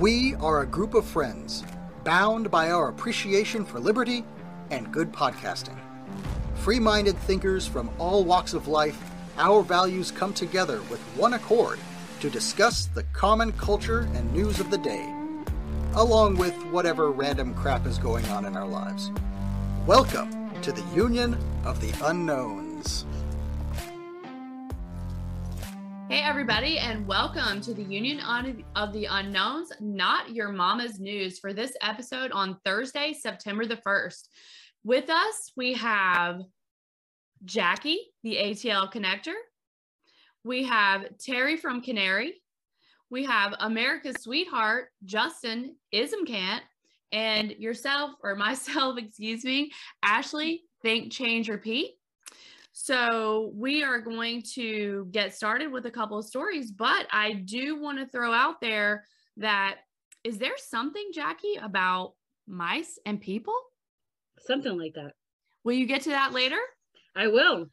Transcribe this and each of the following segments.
We are a group of friends bound by our appreciation for liberty and good podcasting. Free minded thinkers from all walks of life, our values come together with one accord to discuss the common culture and news of the day, along with whatever random crap is going on in our lives. Welcome to the Union of the Unknowns. Hey, everybody, and welcome to the Union of the Unknowns, not your mama's news, for this episode on Thursday, September the 1st. With us, we have Jackye, the ATL connector. We have Terry from Canary. We have America's sweetheart, Justin Ismcant, and yourself, or myself, excuse me, Ashley, Think, Change, Repeat. So we are going to get started with a couple of stories, but I do want to throw out there that is there something, Jackye, about mice and people? Something like that. Will you get to that later? I will.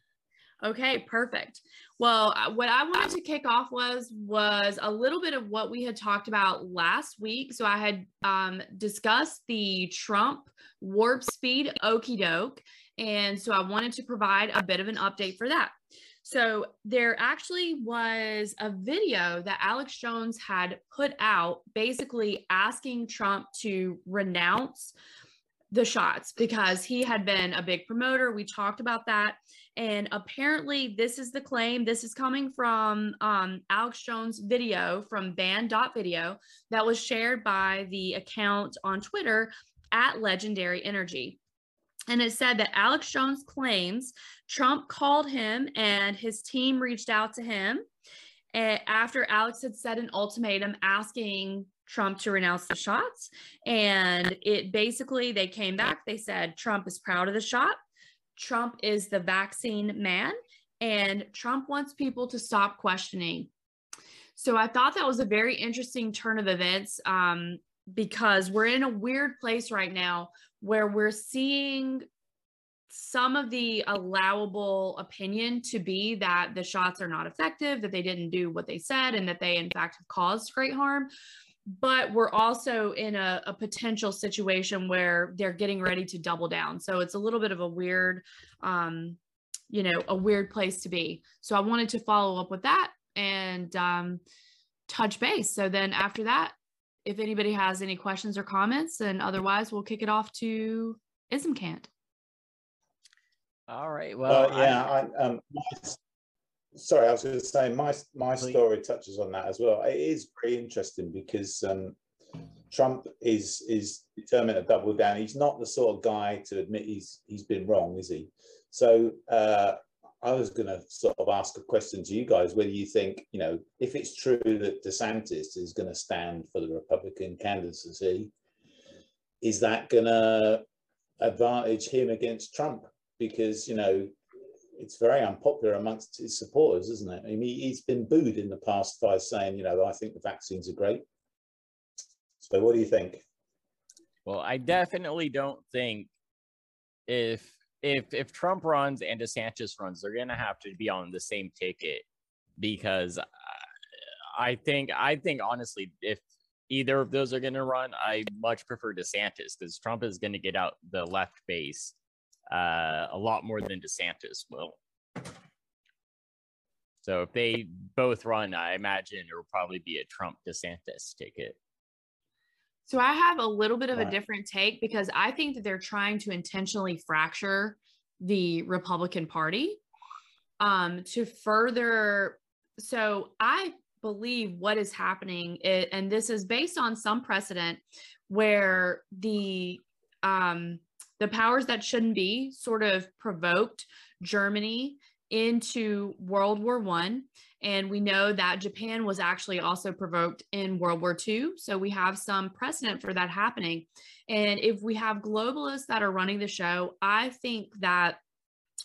Okay, perfect. Well, what I wanted to kick off was was a little bit of what we had talked about last week. So I had um, discussed the Trump warp speed okey doke, and so I wanted to provide a bit of an update for that. So there actually was a video that Alex Jones had put out, basically asking Trump to renounce the shots because he had been a big promoter. We talked about that. And apparently, this is the claim. This is coming from um, Alex Jones' video from banned.video that was shared by the account on Twitter at Legendary Energy. And it said that Alex Jones claims Trump called him and his team reached out to him eh, after Alex had set an ultimatum asking Trump to renounce the shots. And it basically, they came back, they said Trump is proud of the shot. Trump is the vaccine man, and Trump wants people to stop questioning. So I thought that was a very interesting turn of events um, because we're in a weird place right now where we're seeing some of the allowable opinion to be that the shots are not effective, that they didn't do what they said, and that they, in fact, have caused great harm but we're also in a, a, potential situation where they're getting ready to double down. So it's a little bit of a weird, um, you know, a weird place to be. So I wanted to follow up with that and um, touch base. So then after that, if anybody has any questions or comments, and otherwise we'll kick it off to Ismcant. All right. Well, uh, yeah, I, um, sorry, I was going to say my my story touches on that as well. It is very interesting because um, Trump is is determined to double down. He's not the sort of guy to admit he's he's been wrong, is he? So uh, I was going to sort of ask a question to you guys: whether you think, you know, if it's true that DeSantis is going to stand for the Republican candidacy, is that going to advantage him against Trump? Because you know it's very unpopular amongst his supporters, isn't it? I mean, he's been booed in the past by saying, you know, I think the vaccines are great. So, what do you think? Well, I definitely don't think if if if Trump runs and DeSantis runs, they're going to have to be on the same ticket because I think I think honestly, if either of those are going to run, I much prefer DeSantis because Trump is going to get out the left base uh, a lot more than DeSantis will. So if they both run, I imagine it will probably be a Trump DeSantis ticket. So I have a little bit of a different take because I think that they're trying to intentionally fracture the Republican Party um, to further. So I believe what is happening, is, and this is based on some precedent where the um, the powers that shouldn't be sort of provoked Germany into World War One. And we know that Japan was actually also provoked in World War II. So we have some precedent for that happening. And if we have globalists that are running the show, I think that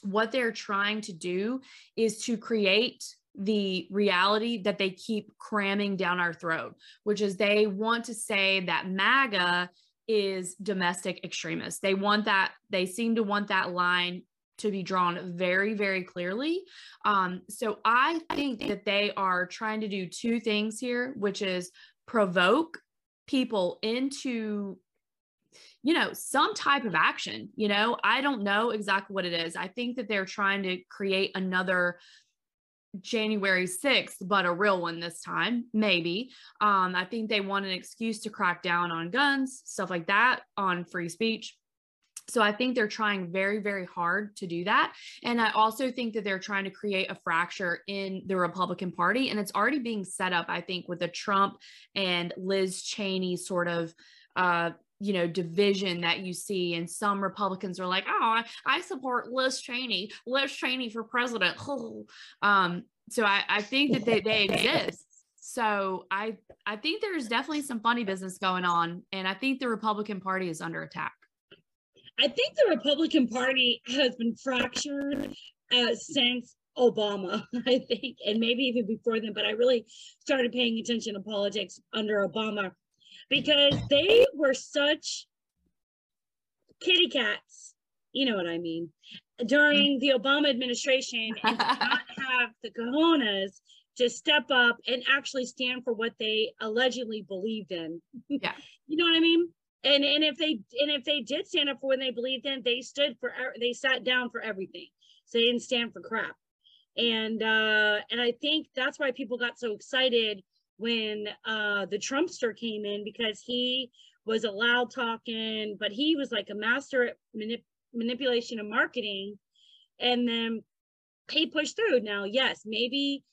what they're trying to do is to create the reality that they keep cramming down our throat, which is they want to say that MAGA is domestic extremists. They want that, they seem to want that line to be drawn very, very clearly. Um, so I think that they are trying to do two things here, which is provoke people into you know some type of action you know i don't know exactly what it is i think that they're trying to create another January 6th, but a real one this time, maybe. Um, I think they want an excuse to crack down on guns, stuff like that, on free speech. So I think they're trying very, very hard to do that. And I also think that they're trying to create a fracture in the Republican Party. And it's already being set up, I think, with the Trump and Liz Cheney sort of uh, you know division that you see. And some republicans are like oh i, I support liz cheney liz cheney for president. Um so i, I think that they, they exist. So i i think there's definitely some funny business going on. And i think the republican party is under attack I think the Republican Party has been fractured uh, since Obama, I think, and maybe even before then, but I really started paying attention to politics under Obama because they were such kitty cats, you know what I mean, during the Obama administration and not have the cojones to step up and actually stand for what they allegedly believed in. Yeah. you know what I mean? And and if they and if they did stand up for what they believed in, they stood for they sat down for everything. So they didn't stand for crap. And uh and I think that's why people got so excited when uh, the Trumpster came in because he was a loud talking, but he was like a master at manip- manipulation and marketing. And then he pushed through. Now, yes, maybe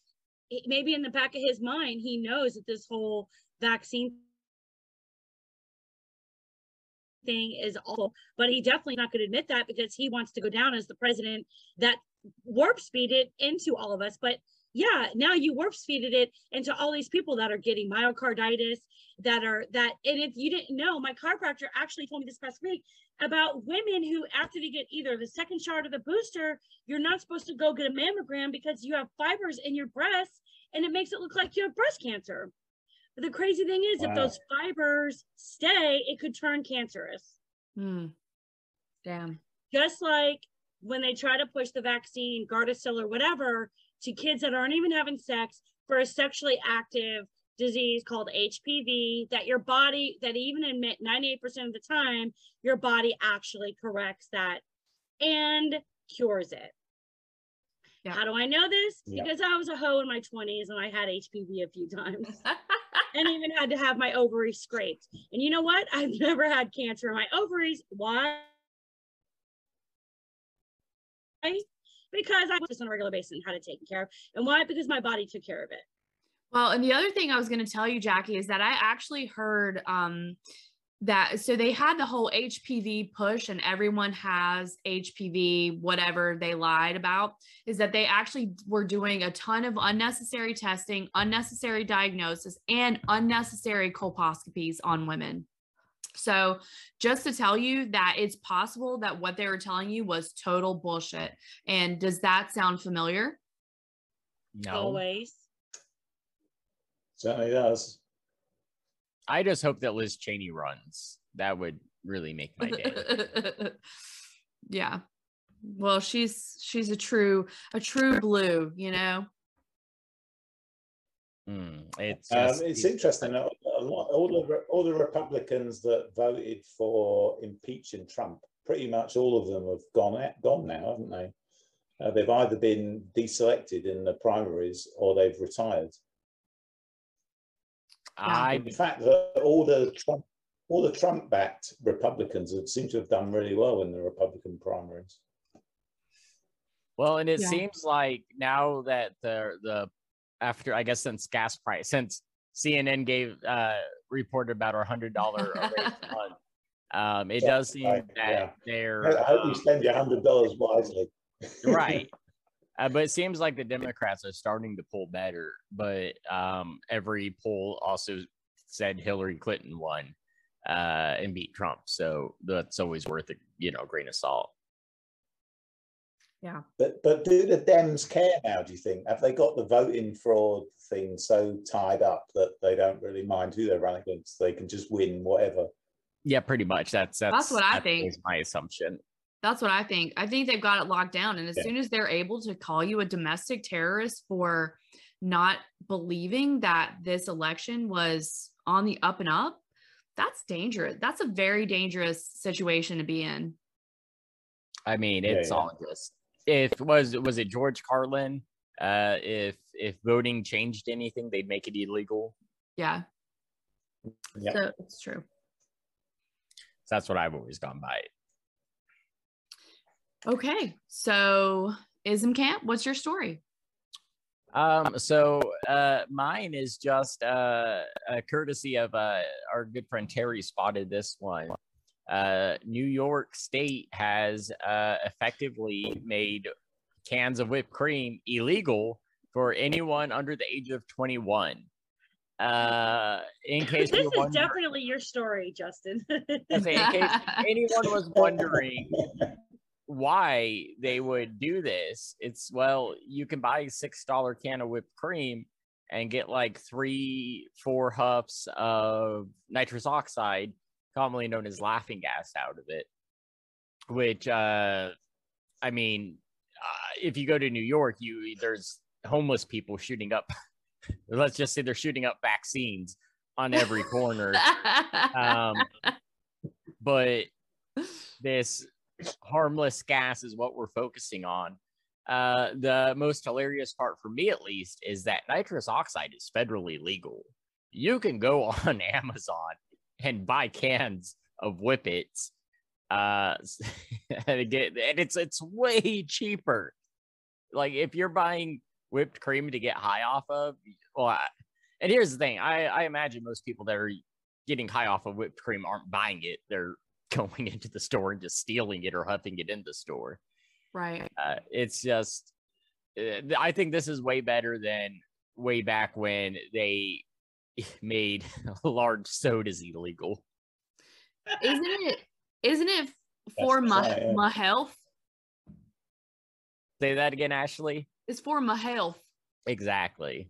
maybe in the back of his mind, he knows that this whole vaccine thing is awful, but he definitely not going to admit that because he wants to go down as the president that warp speeded into all of us. But yeah, now you warp speeded it into all these people that are getting myocarditis, that are that, and if you didn't know, my chiropractor actually told me this past week about women who, after they get either the second shot or the booster, you're not supposed to go get a mammogram because you have fibers in your breast and it makes it look like you have breast cancer. But the crazy thing is, wow. if those fibers stay, it could turn cancerous. Hmm. Damn. Just like when they try to push the vaccine, Gardasil or whatever, to kids that aren't even having sex for a sexually active disease called HPV that your body that even admit 98% of the time your body actually corrects that and cures it. Yeah. How do I know this? Yeah. Because I was a hoe in my 20s and I had HPV a few times. and even had to have my ovaries scraped. And you know what? I've never had cancer in my ovaries. Why? because I was just on a regular basis and had it taken care of. And why? Because my body took care of it. Well, and the other thing I was going to tell you, Jackye, is that I actually heard um, that so they had the whole HPV push, and everyone has HPV, whatever they lied about, is that they actually were doing a ton of unnecessary testing, unnecessary diagnosis, and unnecessary colposcopies on women. So, just to tell you that it's possible that what they were telling you was total bullshit. And does that sound familiar? No. Always. Certainly does. I just hope that Liz Cheney runs. That would really make my day. yeah. Well, she's she's a true a true blue, you know. Mm, it's um, it's interesting. A lot, all the all the Republicans that voted for impeaching Trump, pretty much all of them have gone gone now, haven't they? Uh, they've either been deselected in the primaries or they've retired. I, the fact that all the Trump all the Trump-backed Republicans seem to have done really well in the Republican primaries. Well, and it yeah. seems like now that the the after I guess since gas price since CNN gave uh reported about our hundred dollar month. Um, it does seem right, that yeah. they're. I hope you spend your hundred dollars wisely. right, uh, but it seems like the Democrats are starting to pull better. But um, every poll also said Hillary Clinton won uh, and beat Trump, so that's always worth a you know grain of salt. Yeah. But but do the Dems care now? Do you think have they got the voting fraud thing so tied up that they don't really mind who they're running against? They can just win whatever. Yeah, pretty much. That's that's, that's what I think. Is my assumption. That's what I think. I think they've got it locked down, and as yeah. soon as they're able to call you a domestic terrorist for not believing that this election was on the up and up, That's dangerous. That's a very dangerous situation to be in. I mean, Yeah, it's yeah. all just if was was it George Carlin? Uh, if if voting changed anything, they'd make it illegal. Yeah. Yeah. So it's true. So that's what I've always gone by. Okay. So Ism Camp, what's your story? Um, so uh, mine is just uh, a courtesy of uh, our good friend Terry spotted this one. Uh, New York State has uh, effectively made cans of whipped cream illegal for anyone under the age of 21. Uh, in case This you're is definitely your story, Justin. In case anyone was wondering why they would do this, it's well, you can buy a six dollar can of whipped cream and get like three, four huffs of nitrous oxide, commonly known as laughing gas, out of it. Which, uh, I mean, uh, if you go to New York, you there's homeless people shooting up. let's just say they're shooting up vaccines on every corner um, but this harmless gas is what we're focusing on. Uh, the most hilarious part for me, at least, is that nitrous oxide is federally legal. You can go on Amazon and buy cans of whippets, uh, and get and it's it's way cheaper. Like if you're buying whipped cream to get high off of, well, I, and here's the thing: I I imagine most people that are getting high off of whipped cream aren't buying it. They're going into the store and just stealing it or huffing it in the store. right. Uh, it's just, uh, I think this is way better than way back when they made large sodas illegal. Isn't it isn't it for That's my my health? Say that again, Ashley. It's for my health. Exactly.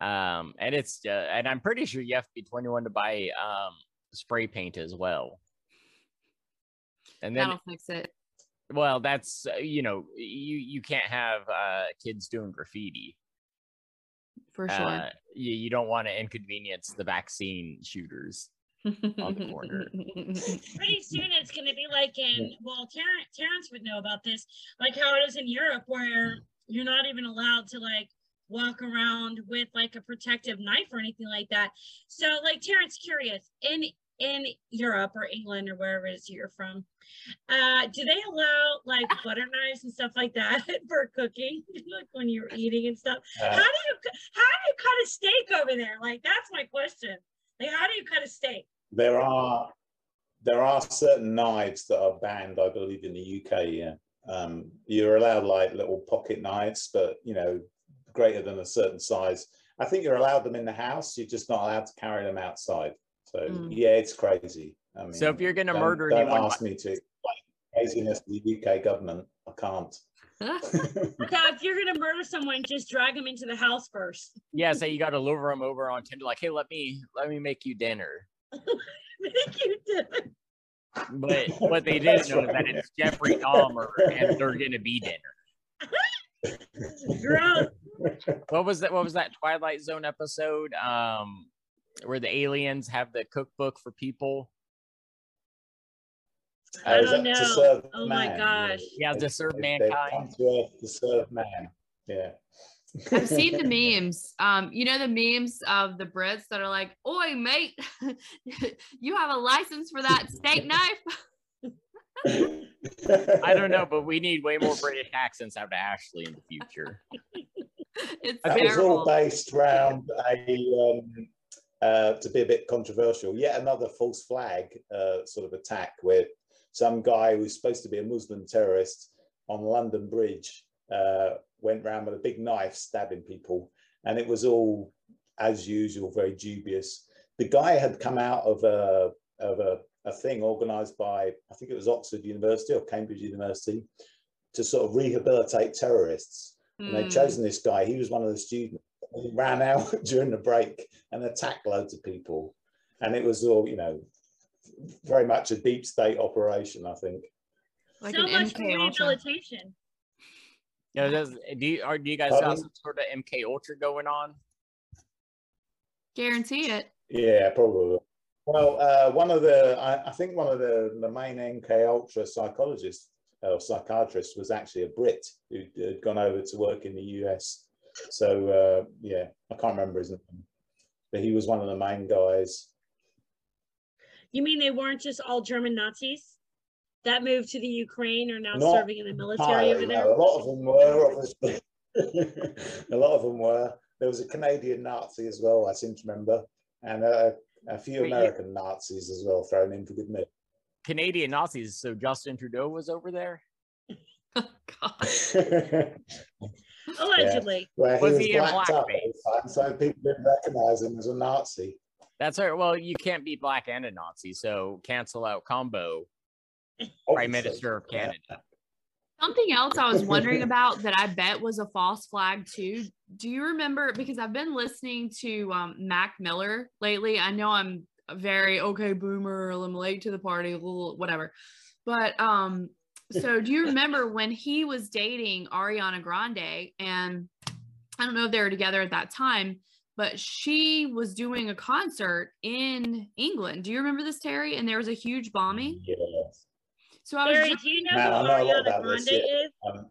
Um, and it's, uh, and I'm pretty sure you have to be 21 to buy um spray paint as well. And then That'll fix it. Well, that's uh, you know you you can't have uh, kids doing graffiti. For sure. Uh, you, you don't want to inconvenience the vaccine shooters. on the corner. Pretty soon it's going to be like in, well, Terrence, Terrence would know about this, like how it is in Europe where you're not even allowed to like walk around with like a protective knife or anything like that. So like Terrence, curious, in in Europe or England or wherever it is you're from, uh, do they allow like butter knives and stuff like that for cooking, like when you're eating and stuff? how Uh, do you how do you cut a steak over there? Like that's my question. Like how do you cut a steak? there are there are certain knives that are banned, I believe, in the UK. Yeah, um, you're allowed like little pocket knives, but you know, greater than a certain size. I think you're allowed them in the house. You're just not allowed to carry them outside. So Mm. yeah, it's crazy. I mean, So if you're gonna don't- murder don't anyone, ask me to explain craziness to the UK government. I can't. So if you're gonna murder someone, just drag them into the house first. yeah, say you got to lure them over on Tinder, like, hey, let me let me make you dinner. Thank you. Dylan. But what they didn't know is that it's Jeffrey Dahmer, and they're gonna be dinner. Gross. What was that? What was that Twilight Zone episode? Um, where the aliens have the cookbook for people. I don't that to know. serve Oh my man? gosh. Yeah, to serve They- they've mankind. come to earth to serve man. Yeah. I've seen the memes. Um, you know the memes of the Brits that are like, "Oi, mate, you have a license for that steak knife." I don't know, but we need way more British accents out of Ashley in the future. It's That was all based around a, um, uh, to be a bit controversial, yet another false flag uh, sort of attack where some guy who's supposed to be a Muslim terrorist on London Bridge uh, went round with a big knife stabbing people. And it was all, as usual, very dubious. The guy had come out of a, of a, a thing organized by, I think it was Oxford University or Cambridge University, to sort of rehabilitate terrorists and they'd Mm. chosen this guy. He was one of the students. He ran out during the break and attacked loads of people, and it was all you know, very much a deep state operation. I think. like so much for MK Ultra. rehabilitation. You know, does, do you, are, do you guys have some sort of MK Ultra going on? Guarantee it. Yeah, probably. Well, uh, one of the, I, I, think one of the, the main MK Ultra psychologists or psychiatrists was actually a Brit who had gone over to work in the US. So uh, yeah, I can't remember his name, but he was one of the main guys. You mean they weren't just all German Nazis that moved to the Ukraine or now Not serving in the military over there? No, a lot of them were, obviously. a lot of them were. There was a Canadian Nazi as well, I seem to remember, and a, a few American Nazis as well thrown in for good measure. Canadian Nazis. So Justin Trudeau was over there. oh, God. Allegedly. Yeah. he was, he blacked up time, so people didn't recognize him as a Nazi. That's right. Well, you can't be black and a Nazi, so cancel out combo. Prime Minister of Canada. Yeah. Something else I was wondering about that I bet was a false flag too. Do you remember? Because I've been listening to um, Mac Miller lately. I know I'm very okay boomer. I'm late to the party, a little whatever. But um, so do you remember when he was dating Ariana Grande? And I don't know if they were together at that time, but she was doing a concert in England. Do you remember this, Terry? And there was a huge bombing. Yes. So I was Barry, just, do you know who Ariana Grande is? Um,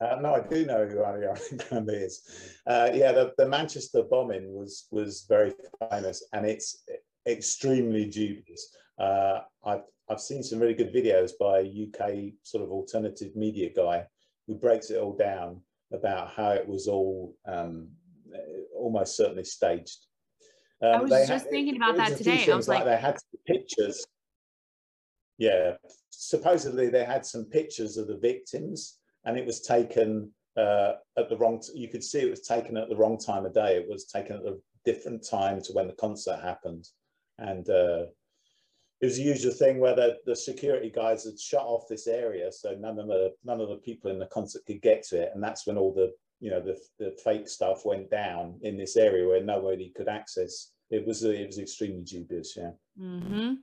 uh, no, I do know who Ariana Grande is. Uh, yeah, the, the Manchester bombing was was very famous, and it's extremely dubious. Uh, I've I've seen some really good videos by a UK sort of alternative media guy who breaks it all down about how it was all um, almost certainly staged. Um, I was just had, thinking about that today. I was like, like they had pictures yeah, supposedly they had some pictures of the victims, and it was taken uh, at the wrong. You could see it was taken at the wrong time of day. It was taken at a different time to when the concert happened, and uh, it was the usual thing where the, the security guys had shut off this area, so none of the none of the people in the concert could get to it, and that's when all the you know the, the fake stuff went down in this area where nobody could access. It was it was extremely dubious, yeah. Mm-hmm.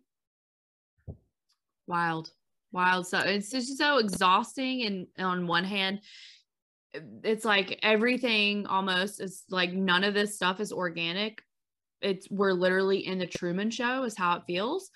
Wild. Wild. So it's just so exhausting and on one hand it's like everything almost is like none of this stuff is organic. It's we're literally in the truman show is how it feels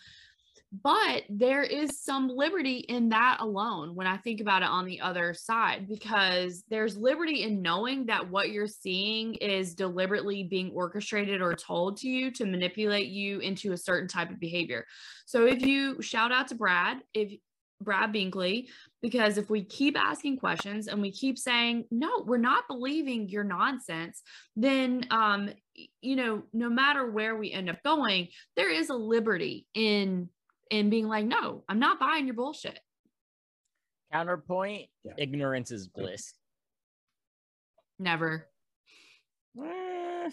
but there is some liberty in that alone when I think about it on the other side, because there's liberty in knowing that what you're seeing is deliberately being orchestrated or told to you to manipulate you into a certain type of behavior. So if you shout out to Brad, if Brad Binkley, because if we keep asking questions and we keep saying, no, we're not believing your nonsense, then, um, you know, no matter where we end up going, there is a liberty in and being like, no, I'm not buying your bullshit. Counterpoint yeah. ignorance is bliss. Never. Eh.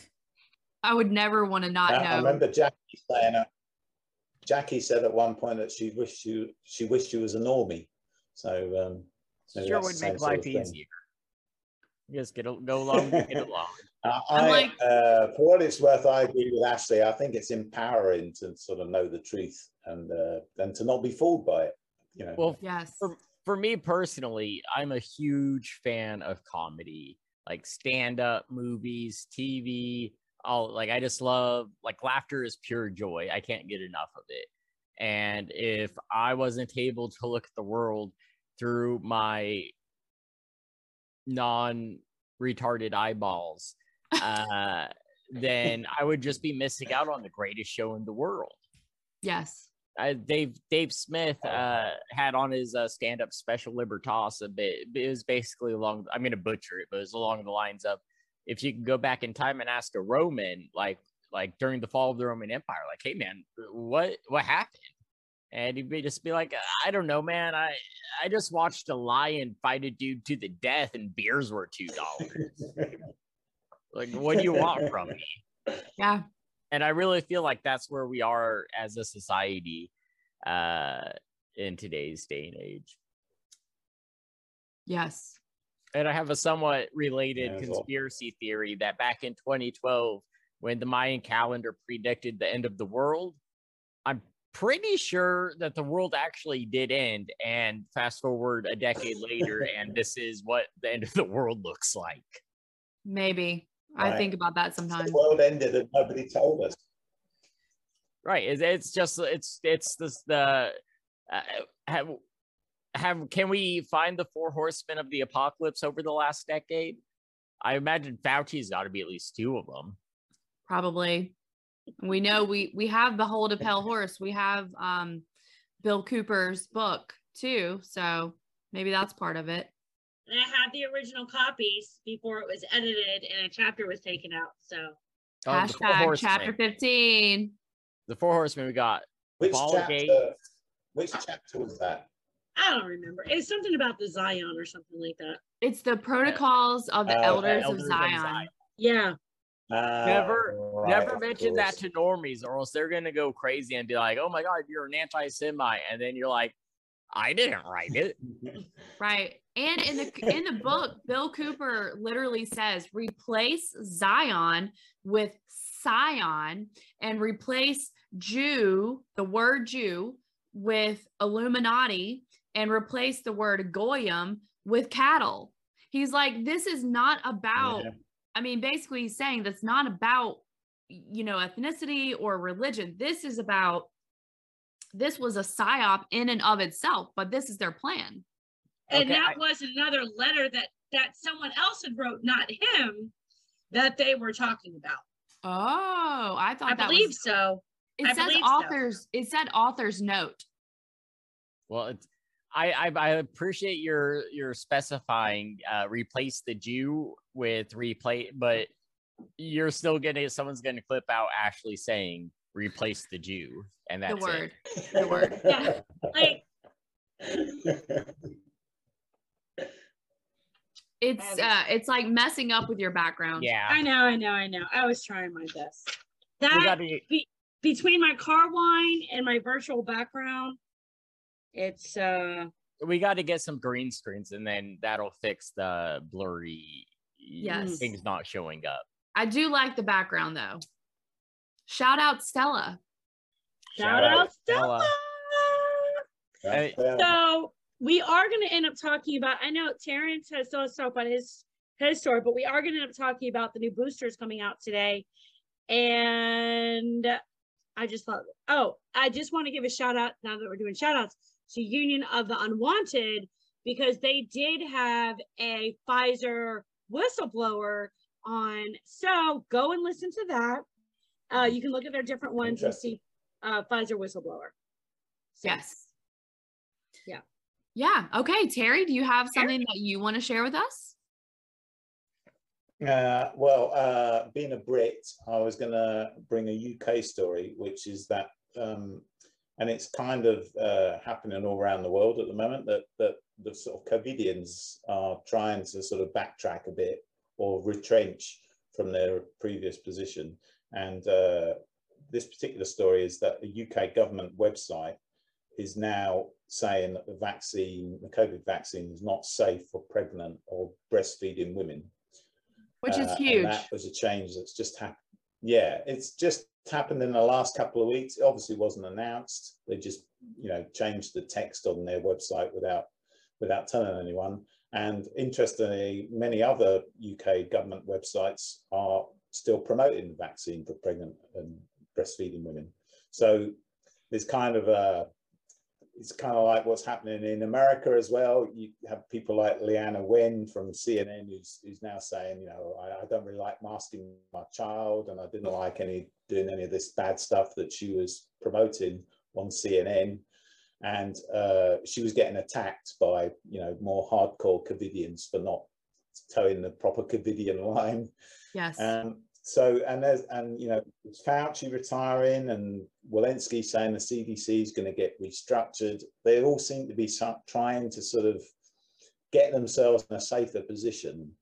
I would never want to not uh, know. I remember Jackye saying, uh, Jackye said at one point that she wished she she wished she was a normie. So um, sure would make life easier. Just get a, go along, get along. Uh, I, like, uh, for what it's worth, I agree with Ashley. I think it's empowering to sort of know the truth and uh, and to not be fooled by it. You know. Well, yes. For, for me personally, I'm a huge fan of comedy, like stand-up movies, TV. All like I just love like laughter is pure joy. I can't get enough of it. And if I wasn't able to look at the world through my non retarded eyeballs uh, then I would just be missing out on the greatest show in the world. Yes. Uh, Dave Dave Smith uh, had on his uh, stand up special Libertas a bit. It was basically along. I'm going to butcher it, but it was along the lines of if you can go back in time and ask a Roman, like like during the fall of the Roman Empire, like, hey man, what what happened? And he'd be just be like, I don't know, man. I I just watched a lion fight a dude to the death, and beers were two dollars. Like, what do you want from me? Yeah. And I really feel like that's where we are as a society uh, in today's day and age. Yes. And I have a somewhat related yeah, conspiracy well. theory that back in 2012, when the Mayan calendar predicted the end of the world, I'm pretty sure that the world actually did end. And fast forward a decade later, and this is what the end of the world looks like. Maybe. Right. I think about that sometimes. The world ended and nobody told us. Right. It's, it's just it's it's this the uh, have have can we find the four horsemen of the apocalypse over the last decade? I imagine Fauci's got to be at least two of them. Probably. We know we we have Behold a Pale Horse. We have um Bill Cooper's book too. So maybe that's part of it. And I had the original copies before it was edited and a chapter was taken out. So Oh, Hashtag Horsemen. chapter 15. The four horsemen we got. Which Ballgate. chapter? Which chapter was that? I don't remember. It's something about the Zion or something like that. It's the protocols of the Uh, elders, Elders of Zion. Yeah. Ah, Never- right, Never mention that to normies, or else they're gonna go crazy and be like, "Oh my god, you're an anti-Semite," and then you're like, "I didn't write it." Right. And in the in the book, Bill Cooper literally says replace Zion with Scion and replace Jew, the word Jew, with Illuminati and replace the word Goyim with cattle. He's like, this is not about, Yeah. I mean, basically he's saying that's not about, you know, ethnicity or religion. This is about, this was a psyop in and of itself, but this is their plan. And Okay, that I- was another letter that that someone else had wrote, not him, that they were talking about. Oh, I thought I that believe was, so. it I says believe so. authors, it said author's note. Well, it's, I, I I appreciate your your specifying uh, replace the Jew with replace, but you're still gonna someone's gonna clip out Ashley saying replace the Jew, and that's the word. It. The word. Yeah. Like It's uh it's like messing up with your background. Yeah, I know, I know, I know. I was trying my best. That gotta between my car wine and my virtual background, it's uh we got to get some green screens, and then that'll fix the blurry Yes. things not showing up. I do like the background though. Shout out Stella. shout out Stella. Stella. Hey. So we are going to end up talking about. I know Terrence has told us talk about his his story, but we are going to end up talking about the new boosters coming out today. And I just thought, oh, I just want to give a shout out now that we're doing shout outs to Union of the Unwanted because they did have a Pfizer whistleblower on. So go and listen to that. Uh, you can look at their different ones and see uh, Pfizer whistleblower. So- Yes. Yeah. Yeah. Okay. Terry, do you have something that you want to share with us? Uh, well, uh, being a Brit, I was going to bring a UK story, which is that, um, and it's kind of uh, happening all around the world at the moment, that, that the sort of COVIDians are trying to sort of backtrack a bit or retrench from their previous position. And uh, this particular story is that the UK government website is now saying that the vaccine, the COVID vaccine, is not safe for pregnant or breastfeeding women. Which is Uh, huge. that was a change that's just happened. Yeah, it's just happened in the last couple of weeks. It obviously wasn't announced. They just, you know, changed the text on their website without without telling anyone. And interestingly, many other UK government websites are still promoting the vaccine for pregnant and breastfeeding women. So there's kind of a it's kind of like what's happening in America as well. You have people like Leana Wen from CNN who's, who's now saying, you know, I, I don't really like masking my child and I didn't like any doing any of this bad stuff that she was promoting on CNN. And uh, she was getting attacked by, you know, more hardcore Covidians for not toeing the proper Covidian line. Yes. Um, so, and there's, and you know, Fauci retiring and Walensky saying the CDC is going to get restructured. They all seem to be trying to sort of get themselves in a safer position,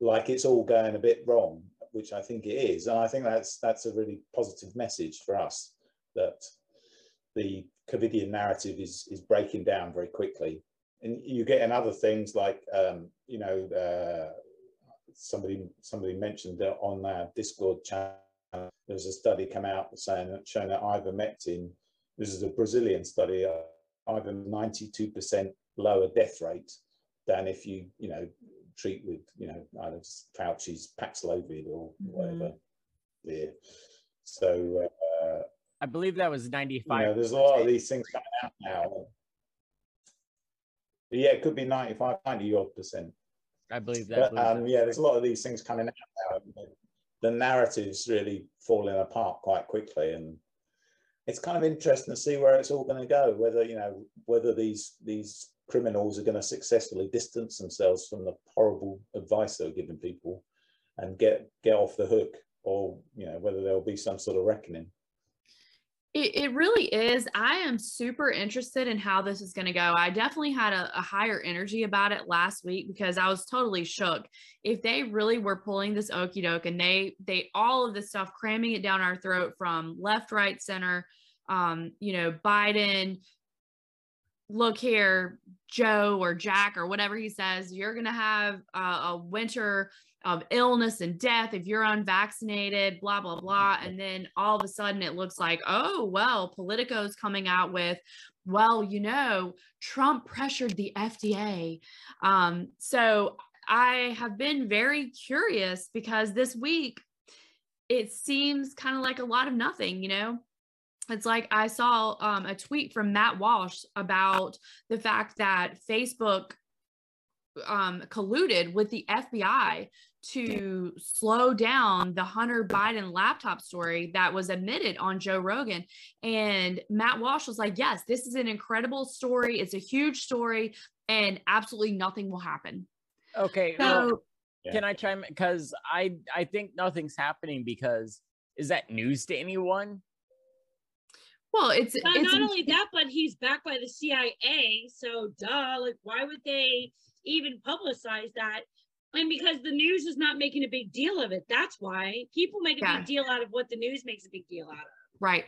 like it's all going a bit wrong, which I think it is. And I think that's that's a really positive message for us that the COVIDian narrative is is breaking down very quickly. And you get in other things like, um, you know, uh, somebody somebody mentioned that on our Discord channel. There's a study come out saying that showing that ivermectin, this is a Brazilian study, uh, either 92% lower death rate than if you you know treat with you know either Fauci's Paxlovid or whatever. Yeah. So uh, I believe that was You 95. know, there's a lot of these things coming out now. Yeah, it could be 95, 90 odd percent. I believe that. But um, yeah, there's a lot of these things coming out now. The narrative's really falling apart quite quickly, and it's kind of interesting to see where it's all going to go. Whether you know whether these these criminals are going to successfully distance themselves from the horrible advice they're giving people and get get off the hook, or you know whether there'll be some sort of reckoning. It, it really is. I am super interested in how this is going to go. I definitely had a, a, higher energy about it last week because I was totally shook. If they really were pulling this okey doke and they they all of this stuff cramming it down our throat from left, right, center, um, you know, Biden, look here, Joe or Jack or whatever he says, you're going to have a, a winter of illness and death if you're unvaccinated, blah, blah, blah. And then all of a sudden it looks like, oh, well, Politico's coming out with, well, you know, Trump pressured the FDA. Um, so I have been very curious because this week it seems kind of like a lot of nothing, you know? It's like I saw um, a tweet from Matt Walsh about the fact that Facebook um, colluded with the FBI to slow down the Hunter Biden laptop story that was admitted on Joe Rogan. And Matt Walsh was like, Yes, this is an incredible story. It's a huge story, and absolutely nothing will happen. Okay. So, well, can I chime because I I think nothing's happening because is that news to anyone? Well, it's, not, it's not only that, but he's backed by the CIA. So, duh, like, why would they even publicize that? And because the news is not making a big deal of it. That's why people make a yeah. big deal out of what the news makes a big deal out of. Right.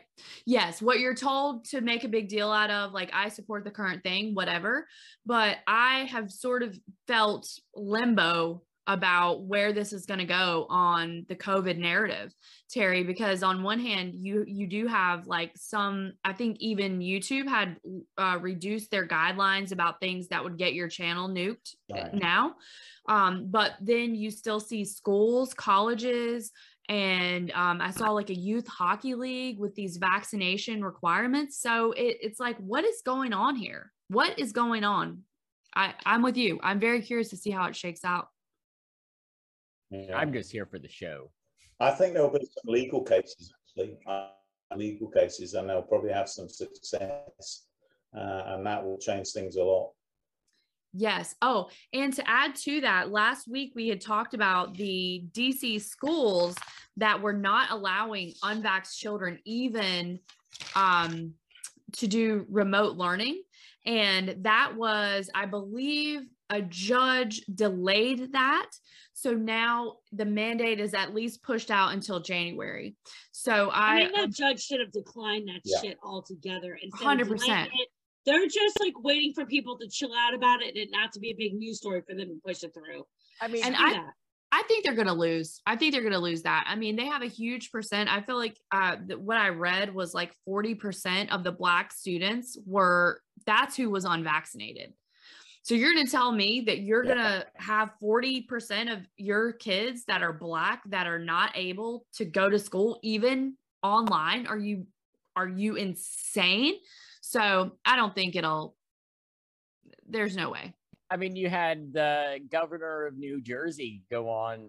Yes. What you're told to make a big deal out of, like, I support the current thing, whatever. But I have sort of felt limbo about where this is going to go on the covid narrative terry because on one hand you you do have like some i think even youtube had uh, reduced their guidelines about things that would get your channel nuked right. now. Um, but then you still see schools colleges and um, i saw like a youth hockey league with these vaccination requirements. So it, it's like what is going on here? What is going on? I, i'm with you. I'm very curious to see how it shakes out yeah. I'm just here for the show. I think there'll be some legal cases actually, uh, legal cases, and they'll probably have some success, uh, and that will change things a lot. Yes. Oh, and to add to that, last week we had talked about the DC schools that were not allowing unvaxxed children even um, to do remote learning. And that was, I believe, a judge delayed that so now the mandate is at least pushed out until January. So I, I think that judge should have declined that yeah. shit altogether. Hundred percent. They're just like waiting for people to chill out about it and not to be a big news story for them to push it through. I mean, and I, that. I think they're going to lose. I think they're going to lose that. I mean, they have a huge percent. I feel like uh, what I read was like 40% of the black students were, that's who was unvaccinated. So you're going to tell me that you're yeah. going to have 40% of your kids that are black that are not able to go to school even online? Are you are you insane? So I don't think it'll there's no way. I mean, you had the governor of New Jersey go on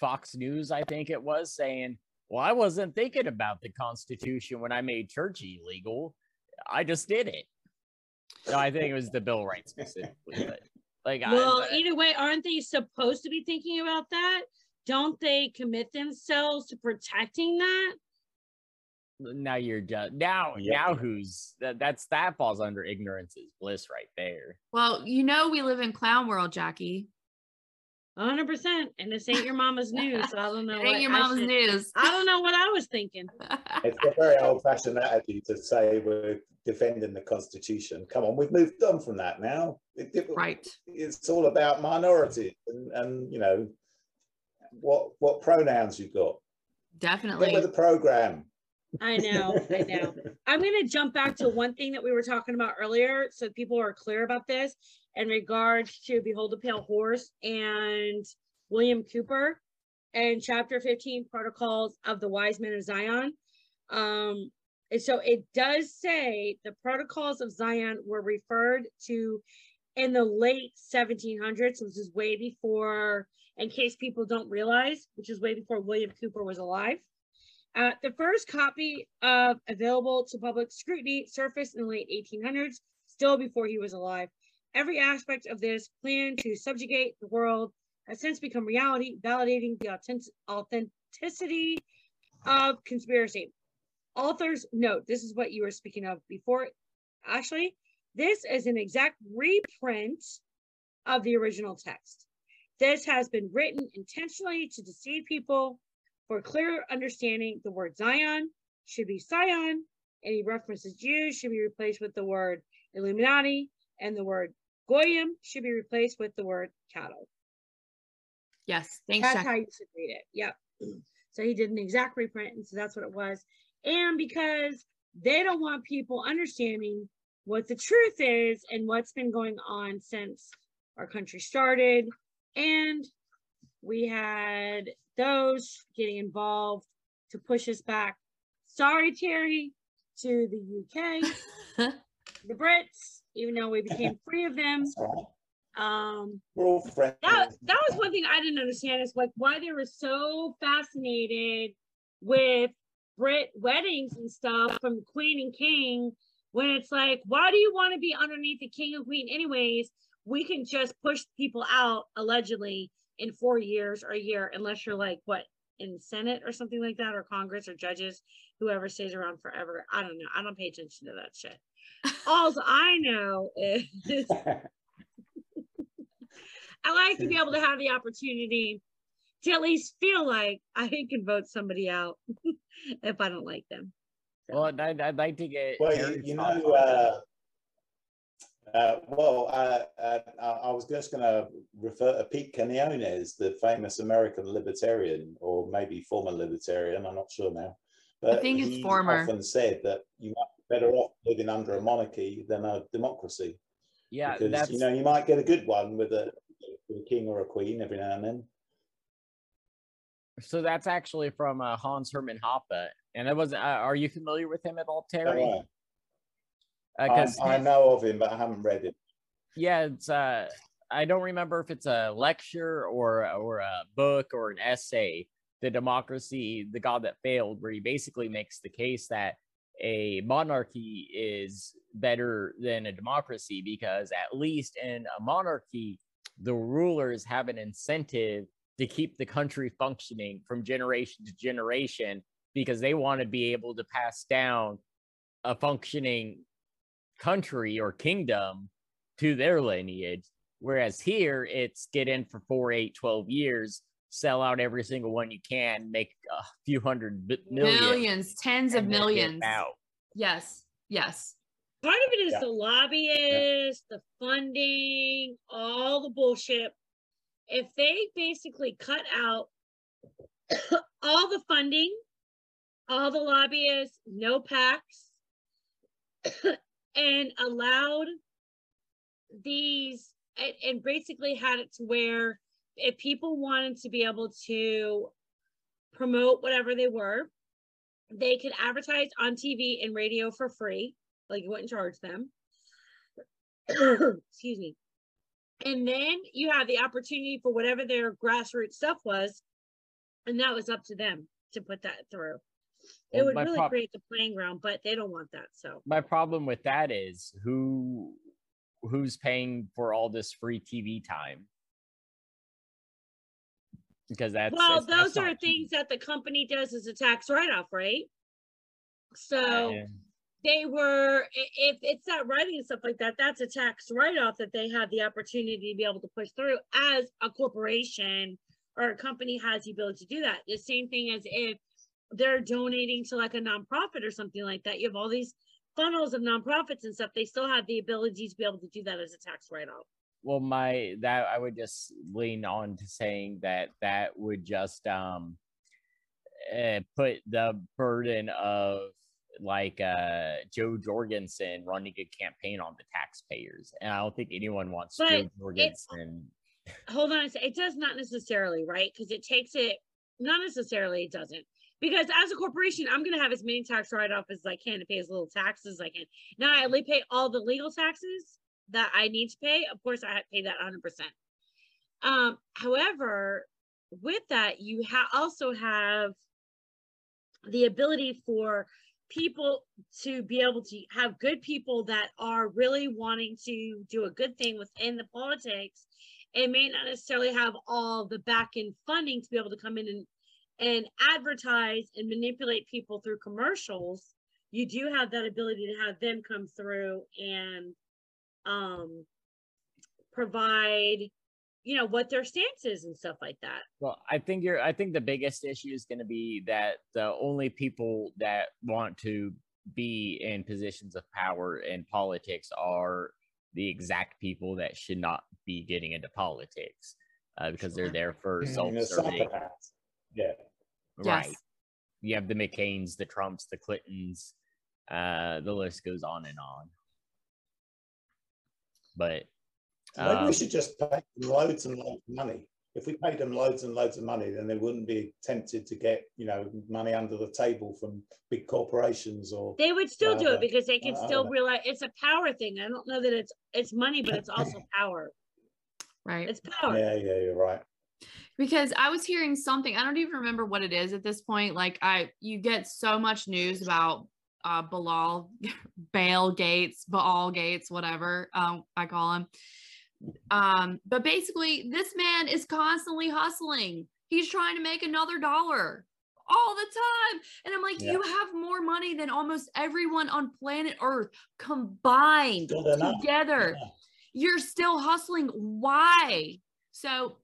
Fox News, I think it was, saying, Well, I wasn't thinking about the Constitution when I made church illegal. I just did it. No, I think it was the Bill rights specifically. But like, well, I, either way, aren't they supposed to be thinking about that? Don't they commit themselves to protecting that? Now you're just now yeah. now who's that? That's that falls under ignorance is bliss right there. Well, you know we live in clown world, Jackye hundred percent. And this ain't your mama's news. So I don't know. it ain't your mama's should, news. I don't know what I was thinking. It's a very old-fashioned attitude to say we're defending the Constitution. Come on, we've moved on from that now. It, it, right. It's all about minorities and, and you know what what pronouns you've got. Definitely. Get with the program. I know, I know. I'm going to jump back to one thing that we were talking about earlier so people are clear about this in regards to Behold the Pale Horse and William Cooper and chapter 15 Protocols of the Wise Men of Zion. Um, And so it does say the protocols of Zion were referred to in the late 1700s, which is way before, in case people don't realize, which is way before William Cooper was alive. Uh, the first copy of available to public scrutiny surfaced in the late 1800s, still before he was alive. Every aspect of this plan to subjugate the world has since become reality, validating the authentic- authenticity of conspiracy. Authors note this is what you were speaking of before. Actually, this is an exact reprint of the original text. This has been written intentionally to deceive people. For clear understanding, the word Zion should be Sion. Any references Jews should be replaced with the word Illuminati, and the word Goyim should be replaced with the word cattle. Yes. Thanks, That's Jack. how you should read it. Yep. So he did an exact reprint, and so that's what it was. And because they don't want people understanding what the truth is and what's been going on since our country started. And we had those getting involved to push us back. Sorry, Terry, to the UK, the Brits, even though we became free of them. That's all right. Um, We're all friends. that that was one thing I didn't understand is like why they were so fascinated with Brit weddings and stuff from Queen and King when it's like, why do you want to be underneath the King and Queen anyways? We can just push people out allegedly in four years or a year, unless you're like what in Senate or something like that, or Congress or judges, whoever stays around forever. I don't know. I don't pay attention to that shit. All I know is I like to be able to have the opportunity to at least feel like I can vote somebody out if I don't like them. Well, I'd, I'd like to get. Well, you, you know, uh, uh, well, uh, uh, I I was just going to refer to Pete Quinones, the famous American libertarian, or maybe former libertarian. I'm not sure now. But I think it's former. often said that you might be better off living under a monarchy than a democracy. yeah, because that's you know you might get a good one with a, with a king or a queen every now and then. So. That's actually from uh, Hans Hermann Hoppe, and it was. Uh, are you familiar with him at all, Terry? All right. Because I, I know of him, but I haven't read it. yeah, it's. Uh, I don't remember if it's a lecture or or a book or an essay. The democracy, the God that failed, where he basically makes the case that a monarchy is better than a democracy because at least in a monarchy, the rulers have an incentive to keep the country functioning from generation to generation because they want to be able to pass down a functioning country or kingdom to their lineage. Whereas here, it's get in for four, eight, 12 years, sell out every single one you can, make a few hundred bi- million, Millions, tens of and then get millions. out. Yes. Yes. Part of it is Yeah. the lobbyists, the funding, all the bullshit. If they basically cut out all the funding, all the lobbyists, no PACs, and allowed these and, and basically had it to where if people wanted to be able to promote whatever they were, they could advertise on TV and radio for free, like you wouldn't charge them. Excuse me. And then you have the opportunity for whatever their grassroots stuff was, and that was up to them to put that through. It Well, would really prob- create the playing ground, but they don't want that. So My problem with that is who who's paying for all this free TV time? Because that's well, that's- that's those are not things that the company does as a tax write-off, right? So Yeah. They were if it's that writing and stuff like that that's a tax write-off that they have the opportunity to be able to push through as a corporation or a company has the ability to do that. The same thing as if they're donating to like a nonprofit or something like that. You have all these funnels of nonprofits and stuff. They still have the ability to be able to do that as a tax write-off. Well my that i would just lean on to saying that that would just um uh, put the burden of like uh Jo Jorgensen running a campaign on the taxpayers and i don't think anyone wants But Jo Jorgensen hold on it does not necessarily right because it takes it not necessarily it doesn't because as a corporation, I'm going to have as many tax write off as I can to pay as little taxes as I can. Now I only pay all the legal taxes that I need to pay. Of course, I pay that 100%. Um, however, with that, you ha- also have the ability for people to be able to have good people that are really wanting to do a good thing within the politics. And may not necessarily have all the back end funding to be able to come in and and advertise and manipulate people through commercials. You do have that ability to have them come through and um provide you know what their stance is and stuff like that Well, I think you're. I think the biggest issue is going to be that the only people that want to be in positions of power in politics are the exact people that should not be getting into politics uh, because they're there for Mm, the self-serving. psychopaths. Yeah. Right. Yes. You have the McCains, the Trumps, the Clintons. Uh, the list goes on and on. But Maybe um, we should just pay them loads and loads of money. If we paid them loads and loads of money, then they wouldn't be tempted to get, you know, money under the table from big corporations or they would still do Uh, it because they can I- I still realize it's a power thing i don't know that it's it's money but it's also power Right. it's power yeah, yeah, you're right. because I was hearing something. I don't even remember what it is at this point. Like I, you get so much news about uh, Bilal, Bale Gates, Baal Gates, whatever um, I call him. Um, but basically, this man is constantly hustling. He's trying to make another dollar all the time. And I'm like, Yeah. you have more money than almost everyone on planet Earth combined Still don't know. together Yeah. you're still hustling. Why? So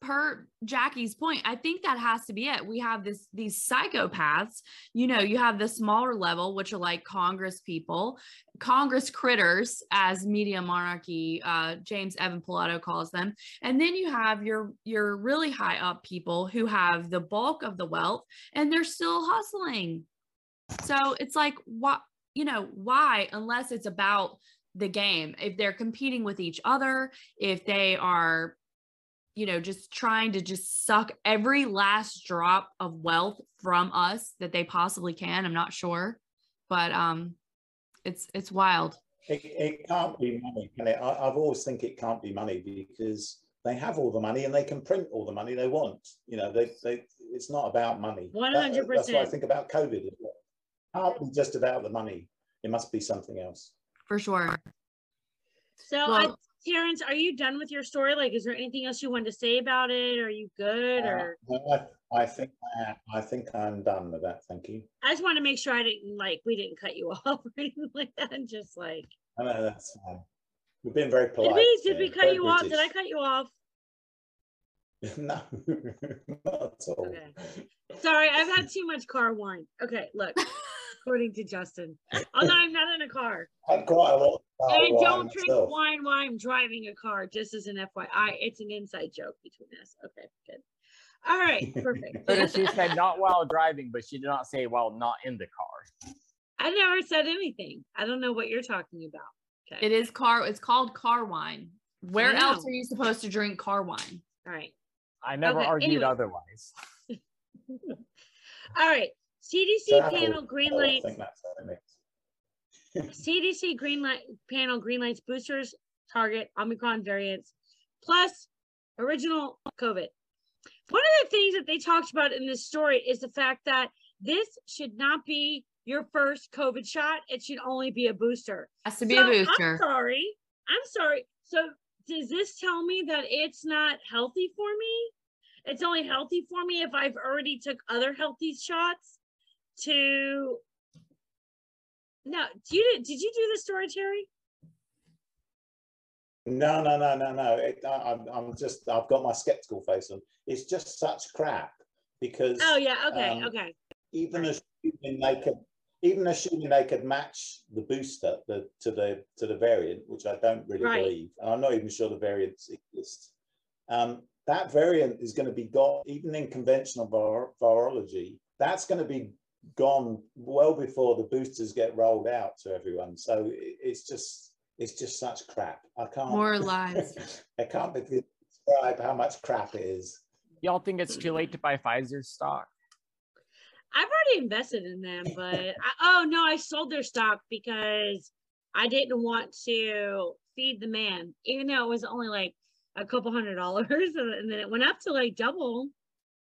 per Jackye's point, I think that has to be it. We have this these psychopaths, you know, you have the smaller level, which are like Congress people, Congress critters, as media monarchy, uh, James Evan Pilato calls them. And then you have your your really high up people who have the bulk of the wealth and they're still hustling. So it's like what you know, why, unless it's about the game, if they're competing with each other, if they are you know just trying to just suck every last drop of wealth from us that they possibly can i'm not sure but um it's it's wild It, it can't be money, can it? I, I've always think it can't be money because they have all the money and they can print all the money they want. You know, they, they it's not about money. That- That's what I think about COVID. as well. It can't be just about the money. It must be something else. for sure So, I, Well- Terrence, are you done with your story? Like, is there anything else you wanted to say about it? Are you good? Uh, Or no, I, I think I, I think I'm done with that. Thank you. I just want to make sure I didn't like we didn't cut you off or anything like that. And just like, I know that's fine. We've been very polite. did we did yeah, we cut very you off? Did I cut you off? no, not at all. Okay. Sorry, I've had too much car wine. Okay, look, according to Justin, although I'm not in a car. Had quite a lot. of And wine don't drink myself. wine while I'm driving a car, just as an FYI. It's an inside joke between us. Okay, good. All right, perfect. But she said not while driving, but she did not say while not in the car. I never said anything. I don't know what you're talking about. Okay. it is car it's called car wine where I else are you supposed to drink car wine All right. I never Okay, argued anyway. otherwise. All right. CDC So, panel green I lights. think that's what it means. CDC green light panel green lights boosters target Omicron variants plus original COVID. One of the things that they talked about in this story is the fact that this should not be your first COVID shot. It should only be a booster. has to be So, a booster I'm sorry. I'm sorry. So does this tell me that it's not healthy for me? It's only healthy for me if I've already took other healthy shots to no, do you did you do the story, Terry? No, no, no, no, no. It, I, I'm, I'm just. I've got my skeptical face on. It's just such crap because Oh yeah, okay, Um, okay. even assuming they could, even assuming they could match the booster the, to the to the variant, which I don't really Right. believe, and I'm not even sure the variants exist. Um, that variant is going to be got even in conventional vir- virology. That's going to be gone well before the boosters get rolled out to everyone. So it's just, it's just such crap. I can't. More lies. I can't describe how much crap it is. Y'all think it's too late to buy Pfizer stock? I've already invested in them, but I, oh no, I sold their stock because I didn't want to feed the man, even though it was only like a couple hundred dollars, and then it went up to like double.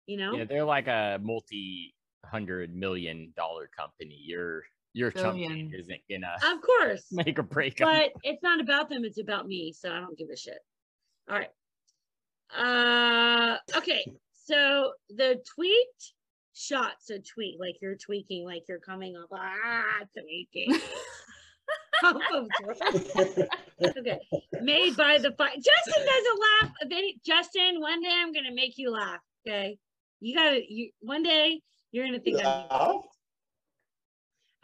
You know, Yeah, they're like a multi hundred million dollar company. Your your change isn't gonna of course, make a break. but it's not about them; it's about me. So I don't give a shit. All right. Uh, okay. So the tweet shots a tweet like you're tweaking, like you're coming up. Ah, tweaking. Okay. Made by the fi- Justin doesn't laugh. Any, Justin, one day I'm gonna make you laugh. Okay. You gotta. You one day you're gonna think I'm. Laugh?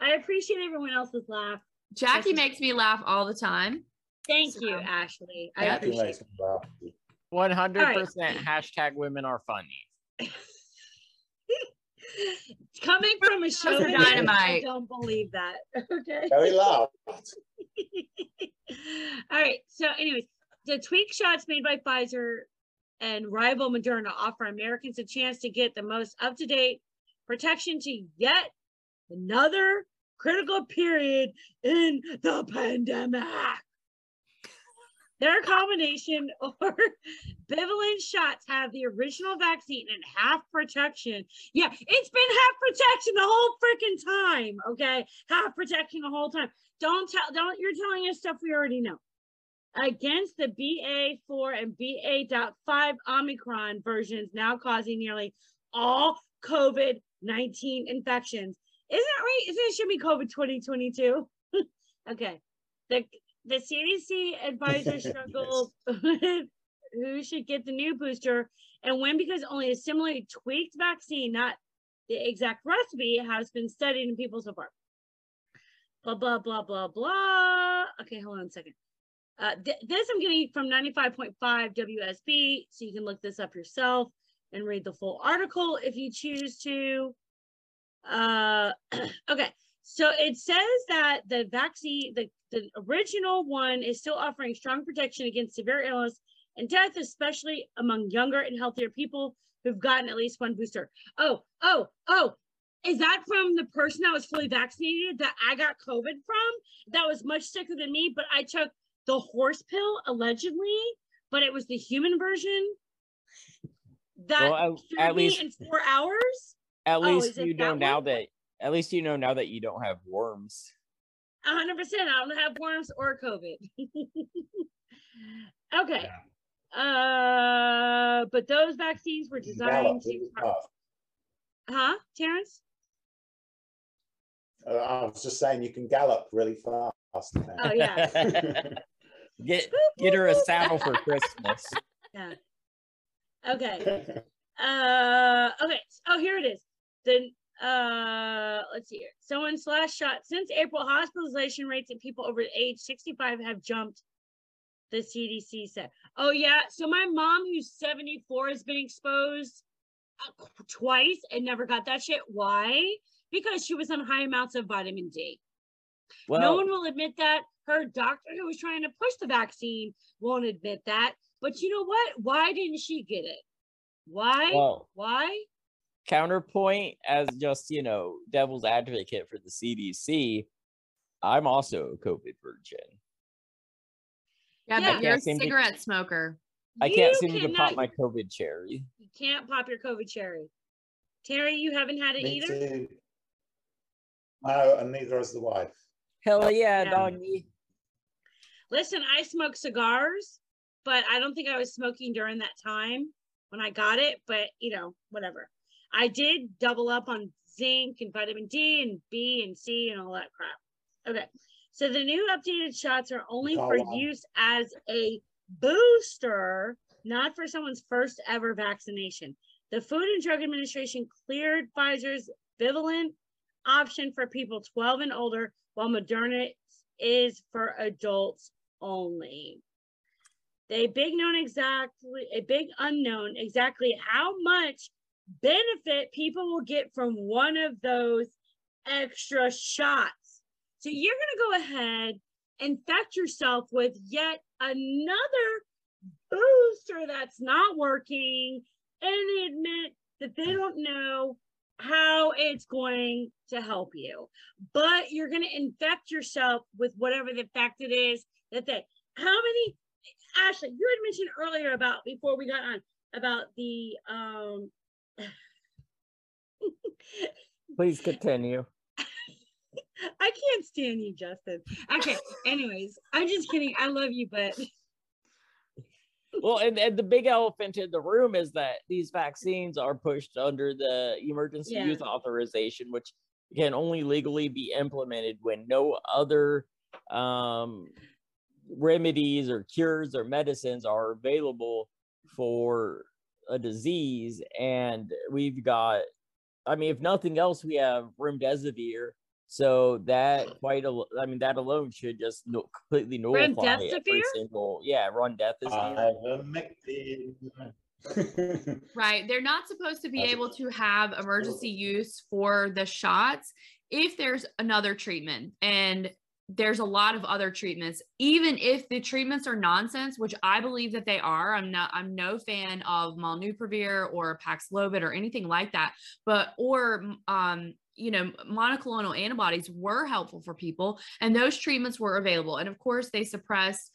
I appreciate everyone else's laugh. Jackye That's- makes me laugh all the time. Thank So- you, Ashley. I Yeah. Nothing appreciate. makes. One hundred percent hashtag women are funny. Coming from a show, are I dynamite. don't believe that. Okay. Very laughed. All right. So, anyways, the tweak shots made by Pfizer and rival Moderna offer Americans a chance to get the most up to date protection to yet another critical period in the pandemic. Their combination or bivalent shots have the original vaccine and half protection. Yeah, it's been half protection the whole freaking time. Okay, half protection the whole time. Don't tell. Don't. You're telling us stuff we already know. Against the BA4 and BA.5 Omicron versions, now causing nearly all COVID 19 infections. Isn't that right? Isn't it should be COVID 2022? okay. The the CDC advisor struggled with who should get the new booster and when because only a similarly tweaked vaccine, not the exact recipe, has been studied in people so far. Blah blah blah blah blah. Okay, hold on a second. Uh, th- this I'm getting from 95.5 WSB, so you can look this up yourself and read the full article if you choose to. Uh, okay, so it says that the vaccine, the, the original one, is still offering strong protection against severe illness and death, especially among younger and healthier people who've gotten at least one booster. Oh, oh, oh, is that from the person that was fully vaccinated that I got COVID from? That was much sicker than me, but I took the horse pill allegedly, but it was the human version that Well, at- at least- in four hours. At Oh, least is it you know that now one? that at least you know now that you don't have worms. A hundred percent. I don't have worms or COVID. okay. Uh, but those vaccines were designed to, really fast. huh, Terrence? Uh, I was just saying you can gallop really fast. now. Oh yeah. get get her a saddle for Christmas. Okay. Uh, okay. Oh, here it is. Then uh, let's see here. Someone slash shot since April. Hospitalization rates in people over age 65 have jumped. The CDC said. Oh yeah. So my mom, who's 74, has been exposed uh, twice and never got that shit. Why? Because she was on high amounts of vitamin D. Well, no one will admit that. Her doctor, who was trying to push the vaccine, won't admit that. But you know what? Why didn't she get it? Why? well, Why? counterpoint as just you know devil's advocate for the CDC. I'm also a COVID virgin. Yeah, Yeah. but you're a Can't to- cigarette smoker. I can't You seem to pop my COVID cherry. You can't pop your COVID cherry. Terry, you haven't had it Me either. too. No, and neither has the wife. Hell yeah, Yeah. doggy. Listen, I smoke cigars, but I don't think I was smoking during that time when I got it. But you know, whatever. I did double up on zinc and vitamin D and B and C and all that crap. Okay. So the new updated shots are only for wow. use as a booster, not for someone's first ever vaccination. The Food and Drug Administration cleared Pfizer's bivalent option for people 12 and older, while Moderna is for adults only. A big known exactly, a big unknown exactly how much benefit people will get from one of those extra shots. So you're going to go ahead, infect yourself with yet another booster that's not working, and admit that they don't know how it's going to help you. But you're going to infect yourself with whatever the fact it is that they, how many, Ashley, you had mentioned earlier about, before we got on, about the, um, Please continue. I can't stand you, Justin. Okay. Anyways, I'm just kidding. I love you, but well, and, and the big elephant in the room is that these vaccines are pushed under the emergency Yeah. use authorization, which can only legally be implemented when no other um, remedies or cures or medicines are available for a disease. And we've got, I mean, if nothing else, we have remdesivir. So that quite, a, I mean, that alone should just no, completely nullify every Remdesivir? single, yeah, run death is Ivermectin. Right. They're not supposed to be That's- able to have emergency use for the shots if there's another treatment. And there's a lot of other treatments, even if the treatments are nonsense, which I believe that they are. I'm not, I'm no fan of Molnupiravir or Paxlovid or anything like that. But, or, um, you know, monoclonal antibodies were helpful for people and those treatments were available. And of course, they suppress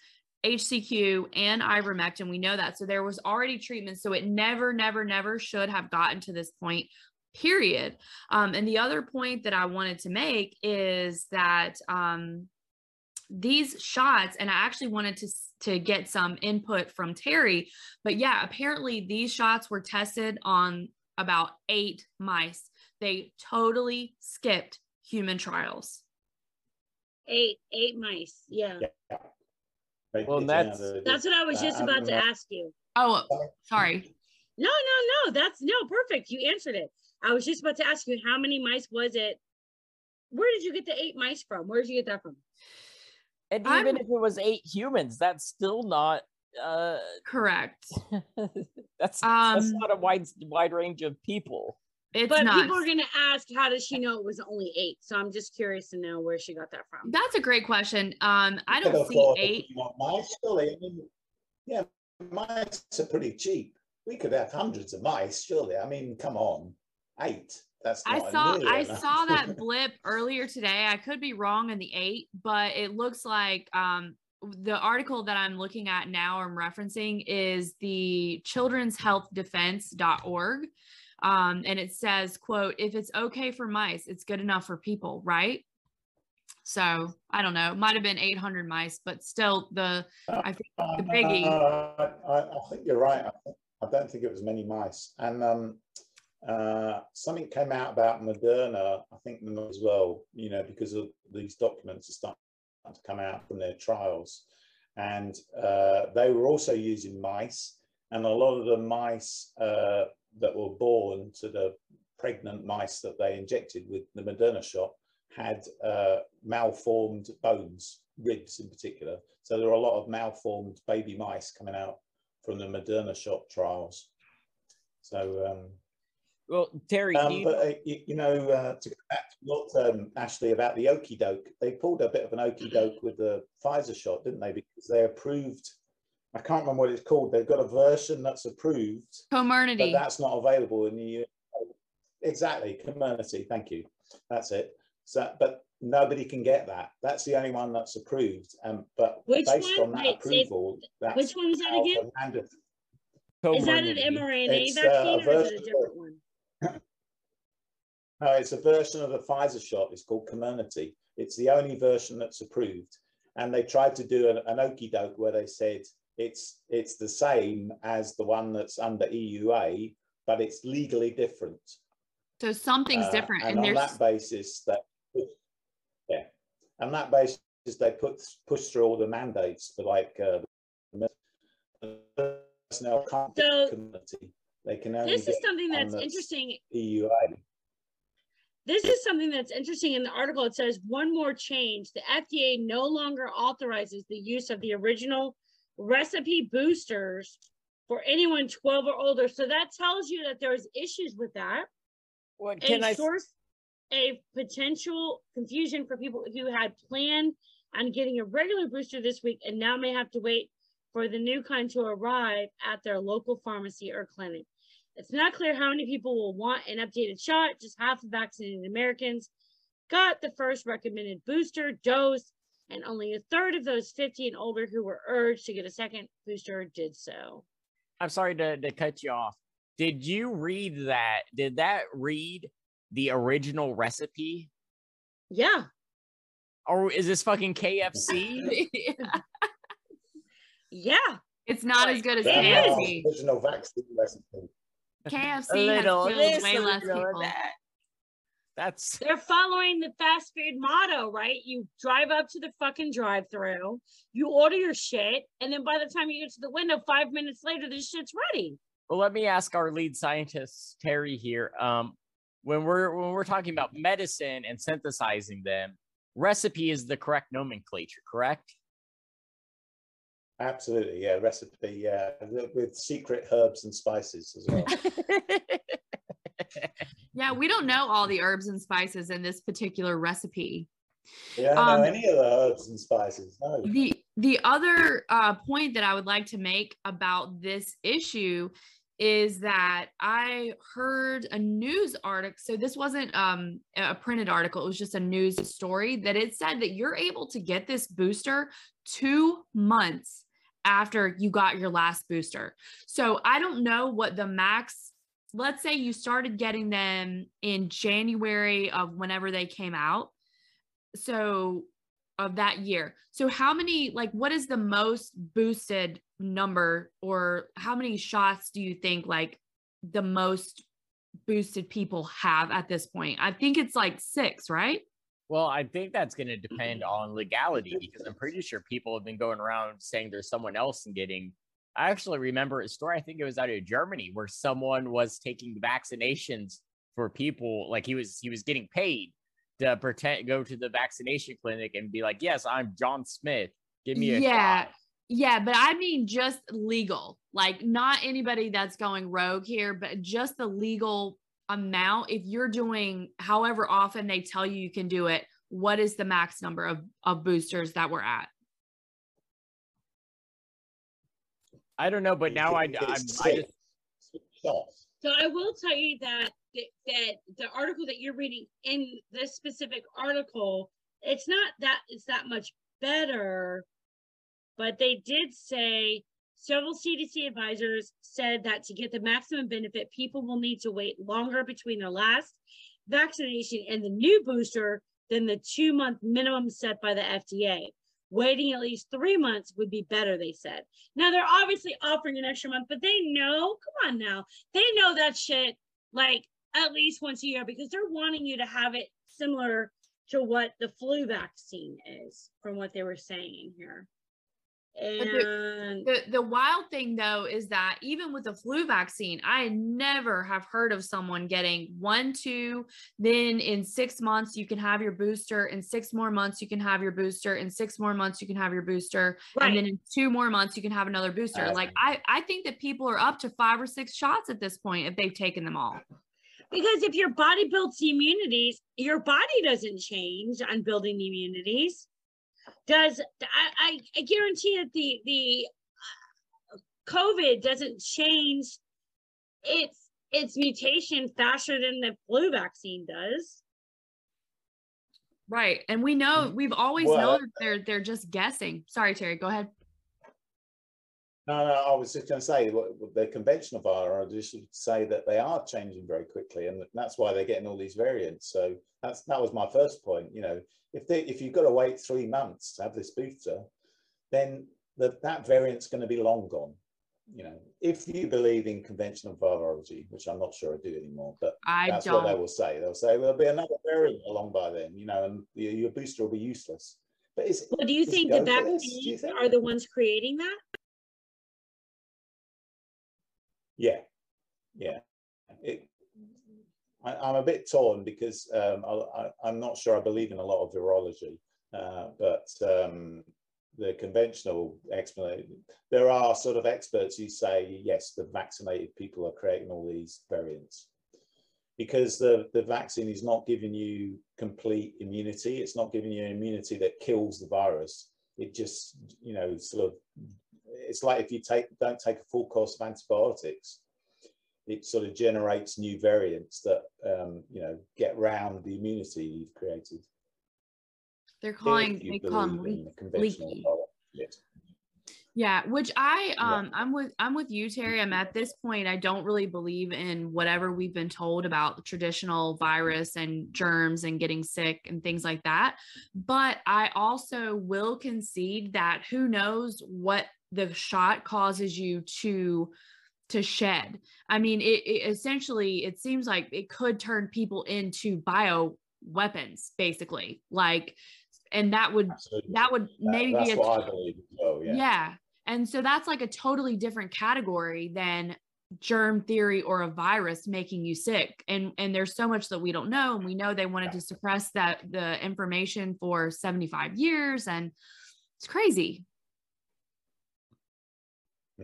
HCQ and ivermectin. We know that. So there was already treatment. So it never, never, never should have gotten to this point, period. Um, and the other point that I wanted to make is that um, these shots, and I actually wanted to, to get some input from Terry, but yeah, apparently these shots were tested on about eight mice. They totally skipped human trials. eight, eight mice. Yeah. Yeah. They Well, that's- That's what I was just about to ask you. Oh, sorry. No, no, no. That's no perfect. You answered it. I was just about to ask you how many mice was it? Where did you get the eight mice from? Where did you get that from? And I'm- even if it was eight humans, that's still not uh Correct. that's that's Um, not a wide wide range of people. It's but not. people are gonna ask, how does she know it was only eight? So I'm just curious to know where she got that from. That's a great question. Um, I don't see afford eight. more Mice, surely. I mean, yeah, mice are pretty cheap. We could have hundreds of mice, surely. I mean, come on, eight. That's I saw I saw that blip earlier today. I could be wrong in the eight, but it looks like um the article that I'm looking at now I'm referencing is the children's health defense.org. Um, and it says, quote, if it's okay for mice, it's good enough for people, right? So I don't know, it might have been 800 mice, but still the I think the biggie. Uh, I, I think you're right. I, I don't think it was many mice. And um, uh, something came out about Moderna, I think as well, you know, because of these documents are starting to come out from their trials. And uh, they were also using mice. And a lot of the mice uh, that were born to the pregnant mice that they injected with the Moderna shot had uh, malformed bones, ribs in particular. So there are a lot of malformed baby mice coming out from the Moderna shot trials. So, um, Well, Terry, um, you but uh, you, you know, uh, to go back to what um, Ashley about the okey doke, they pulled a bit of an okey doke with the Pfizer shot, didn't they? Because they approved. I can't remember what it's called. They've got a version that's approved, but that's not available in the US. Exactly, Comirnaty. Thank you. That's it. So, but nobody can get that. That's the only one that's approved. Um, but Which based one? on that Wait, say- approval, that's Which one was that again? Is that an Comirnaty. mRNA It's, uh, vaccine a or is it a different one? No, it's a version of the Pfizer shot. It's called Comirnaty. It's the only version that's approved. And they tried to do an, an okey doke where they said it's it's the same as the one that's under EUA, but it's legally different. So something's Uh, different. And, And, on there's that basis, that yeah, on that basis, they put push through all the mandates for like uh, the personnel can't get So, Comirnaty. They can only This is something that's that's interesting EUA. This is something that's interesting in the article. It says one more change. The FDA no longer authorizes the use of the original recipe boosters for anyone 12 or older. So that tells you that there's issues with that. What can and I? source a potential confusion for people who had planned on getting a regular booster this week and now may have to wait for the new kind to arrive at their local pharmacy or clinic. It's not clear how many people will want an updated shot. Just half of vaccinated Americans got the first recommended booster dose, and only a third of those 50 and older who were urged to get a second booster did so. I'm sorry to, to cut you off. Did you read that? Did that read the original recipe? Yeah. Or is this fucking KFC? yeah. It's not Like, as good as it KFC. Original vaccine recipe. KFC a has killed this, way less people. that. That's They're following the fast food motto, right? You drive up to the fucking drive through, you order your shit, and then by the time you get to the window, five minutes later, this shit's ready. well. Let me ask our lead scientist Terry here. Um, when we're when we're talking about medicine and synthesizing them, recipe is the correct nomenclature, correct? Absolutely, yeah. Recipe, yeah, with secret herbs and spices as well. Yeah, we don't know all the herbs and spices in this particular recipe. Yeah, Um, know any of the herbs and spices. No. The the other uh, point that I would like to make about this issue is that I heard a news article. So this wasn't um, a printed article; it was just a news story that it said that you're able to get this booster two months after you got your last booster. So I don't know what the max. Let's say you started getting them in January of whenever they came out. So of that year. So how many like what is the most boosted number or how many shots do you think like the most boosted people have at this point? I think it's like 6, right? Well, I think that's going to depend mm-hmm. on legality because I'm pretty sure people have been going around saying there's someone else and getting. I actually remember a story. I think it was out of Germany where someone was taking vaccinations for people. Like he was he was getting paid to pretend go to the vaccination clinic and be like, "Yes, I'm John Smith. Give me a Yeah. shot." Yeah, but I mean just legal. Like not anybody that's going rogue here, but just the legal amount if you're doing however often they tell you you can do it, what is the max number of of boosters that we're at? I don't know, but now I, I'm, I just So I will tell you that that, that the article that you're reading in this specific article, it's not that it's that much better, but they did say several CDC advisors said that to get the maximum benefit, people will need to wait longer between their last vaccination and the new booster than the two month minimum set by the FDA. Waiting at least three months would be better, they said. Now they're obviously offering an extra month, but they know, come on now, they know that shit like at least once a year because they're wanting you to have it similar to what the flu vaccine is, from what they were saying here. And The the wild thing though is that even with the flu vaccine, I never have heard of someone getting one, two, then in six months you can have your booster, in six more months you can have your booster, in six more months you can have your booster, and then in two more months you can have another booster. Uh, like I I think that people are up to five or six shots at this point if they've taken them all. because if your body builds the immunities, your body doesn't change on building the immunities. Does I, I, I guarantee that the the uh, COVID doesn't change its its mutation faster than the flu vaccine does. Right. And we know we've always Well, known that they're they're just guessing. Sorry, Terry, go ahead. No, no, I was just going to say what what the conventional virologists would say that they are changing very quickly, and that's why they're getting all these variants. So that's that was my first point. You know, if they if you've got to wait three months to have this booster, then the, that variant's going to be long gone. You know, if you believe in conventional virology, which I'm not sure I do anymore, but I that's don't. what they will say. They'll say there'll be another variant along by then. You know, and your, your booster will be useless. But is Well, do you think the go for this? Do vaccines think? are the ones creating that? Yeah, yeah. It, I, I'm a bit torn because um, I, I'm not sure I believe in a lot of virology, uh, but um, the conventional explanation, there are sort of experts who say, yes, the vaccinated people are creating all these variants. Because the, the vaccine is not giving you complete immunity. It's not giving you immunity that kills the virus. It just, you know, sort of it's like if you take don't take a full course of antibiotics it sort of generates new variants that um, you know get round the immunity you've created. They're calling they call them le- leaky. Yeah, which I um yeah. I'm with I'm with you Terry. I'm at this point I don't really believe in whatever we've been told about traditional virus and germs and getting sick and things like that. But I also will concede that who knows what the shot causes you to to shed. I mean, it, it essentially it seems like it could turn people into bio weapons basically. Like and that would Absolutely. that would maybe that, be a, what I believe. So, yeah. yeah and so that's like a totally different category than germ theory or a virus making you sick and and there's so much that we don't know and we know they wanted to suppress that the information for 75 years and it's crazy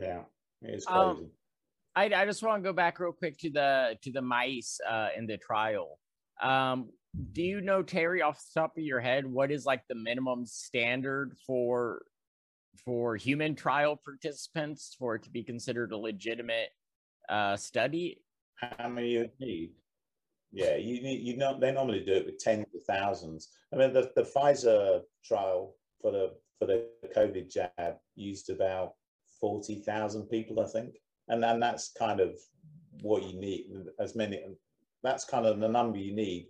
yeah it's um, crazy um, I, I just want to go back real quick to the to the mice uh, in the trial um, do you know terry off the top of your head what is like the minimum standard for for human trial participants for it to be considered a legitimate uh, study? How many you need? Yeah, you need you know they normally do it with tens of thousands. I mean the, the Pfizer trial for the for the COVID jab used about forty thousand people, I think, and then that's kind of what you need as many. That's kind of the number you need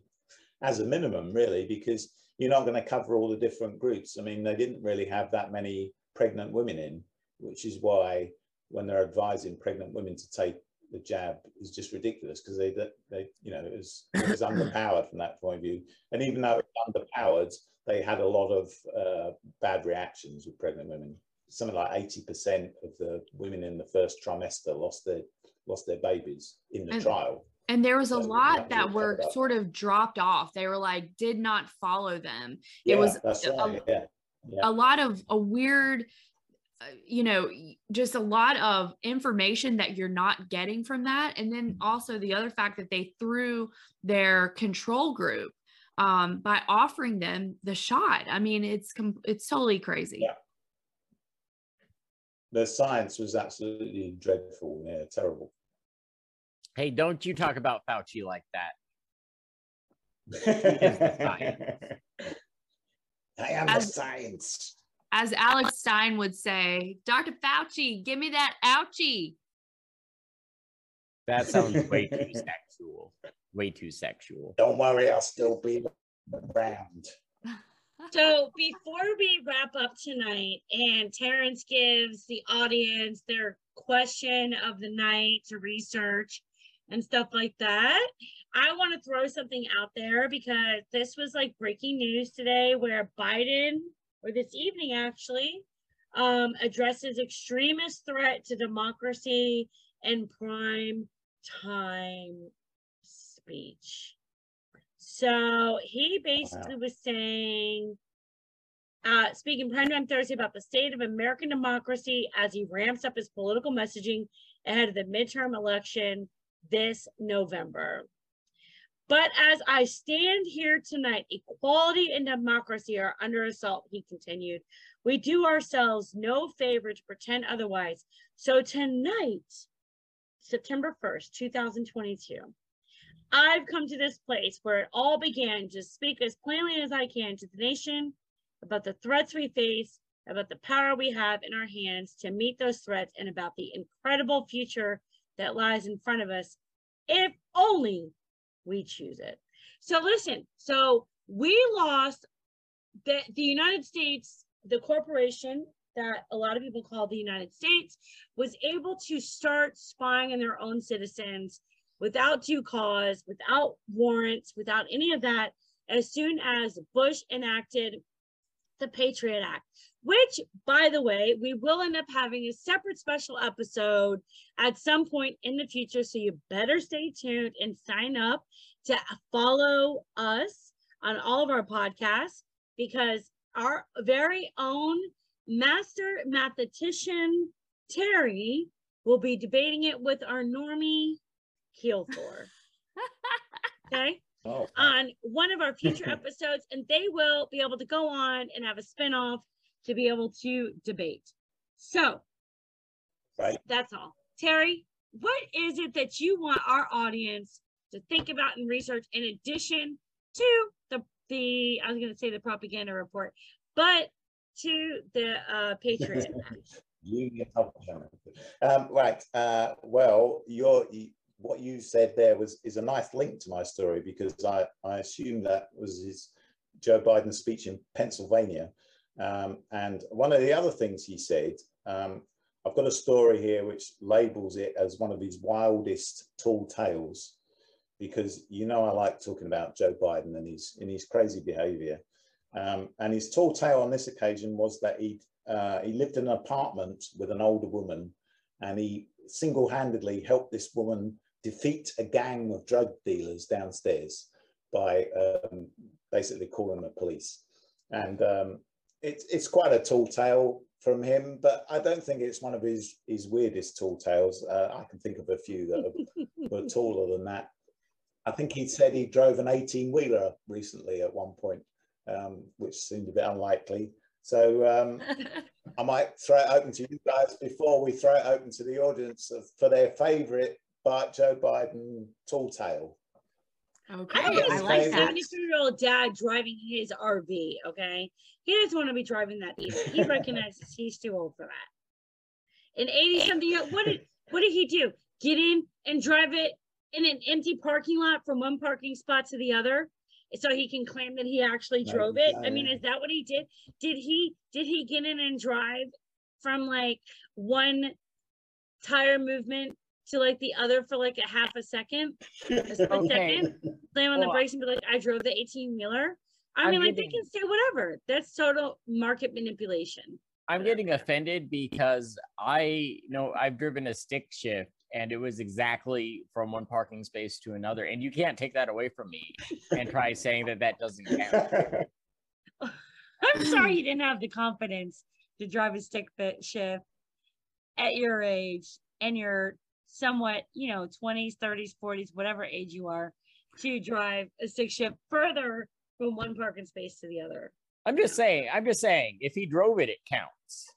as a minimum, really, because you're not going to cover all the different groups. I mean, they didn't really have that many pregnant women in, which is why when they're advising pregnant women to take the jab is just ridiculous because they, they, you know, it was, it was underpowered from that point of view. And even though it was underpowered, they had a lot of uh, bad reactions with pregnant women. Something like 80% of the women in the first trimester lost their lost their babies in the and, trial. And there was a so lot that were sort of dropped off. They were like, did not follow them. Yeah, it was that's right. A, yeah yeah. a lot of a weird uh, you know just a lot of information that you're not getting from that and then also the other fact that they threw their control group um, by offering them the shot i mean it's it's totally crazy yeah. The science was absolutely dreadful yeah terrible hey don't you talk about fauci like that I am as, the science. As Alex Stein would say, Dr. Fauci, give me that ouchie. That sounds way too sexual. Way too sexual. Don't worry, I'll still be around. So before we wrap up tonight and Terrence gives the audience their question of the night to research and stuff like that, I want to throw something out there because this was like breaking news today where Biden, or this evening actually, um, addresses extremist threat to democracy in prime time speech. So he basically wow. was saying, uh, speaking prime time Thursday about the state of American democracy as he ramps up his political messaging ahead of the midterm election this November. But as I stand here tonight, equality and democracy are under assault, he continued. We do ourselves no favor to pretend otherwise. So tonight, September 1st, 2022, I've come to this place where it all began to speak as plainly as I can to the nation about the threats we face, about the power we have in our hands to meet those threats, and about the incredible future that lies in front of us, if only we choose it. So listen, so we lost the, the United States, the corporation that a lot of people call the United States, was able to start spying on their own citizens without due cause, without warrants, without any of that, as soon as Bush enacted the Patriot Act, which, by the way, we will end up having a separate special episode at some point in the future. So you better stay tuned and sign up to follow us on all of our podcasts because our very own master mathematician, Terry, will be debating it with our normie, Keelthor. okay? oh. on one of our future episodes, and they will be able to go on and have a spinoff to be able to debate. So, right, that's all. Terry, what is it that you want our audience to think about and research in addition to the the I was going to say the propaganda report, but to the uh, Patriot Union um, right. Uh, well, your what you said there was is a nice link to my story because I I assume that was his Joe Biden's speech in Pennsylvania, um, and one of the other things he said. Um, I've got a story here which labels it as one of his wildest tall tales, because you know I like talking about Joe Biden and his in his crazy behaviour. Um, and his tall tale on this occasion was that he uh, he lived in an apartment with an older woman, and he single-handedly helped this woman defeat a gang of drug dealers downstairs by um, basically calling the police. And um, it, it's quite a tall tale from him, but I don't think it's one of his his weirdest tall tales. Uh, I can think of a few that are, were taller than that. I think he said he drove an 18 wheeler recently at one point, um, which seemed a bit unlikely. So um, I might throw it open to you guys before we throw it open to the audience for their favourite Joe Biden tall tale. Okay, I, I like that. 72 year old dad driving his RV. Okay, he doesn't want to be driving that either. He recognizes he's too old for that. And 80 something, what did what did he do? Get in and drive it in an empty parking lot from one parking spot to the other so he can claim that he actually drove it i mean is that what he did did he did he get in and drive from like one tire movement to like the other for like a half a second a split okay. second slam on well, the brakes and be like i drove the 18 wheeler. I I'm mean like getting, they can say whatever. That's total market manipulation. I'm getting offended because i you know i've driven a stick shift and it was exactly from one parking space to another and you can't take that away from me and try saying that that doesn't count. I'm sorry you didn't have the confidence to drive a stick shift at your age and you're somewhat you know 20s 30s 40s whatever age you are to drive a stick shift further from one parking space to the other i'm just saying i'm just saying if he drove it it counts.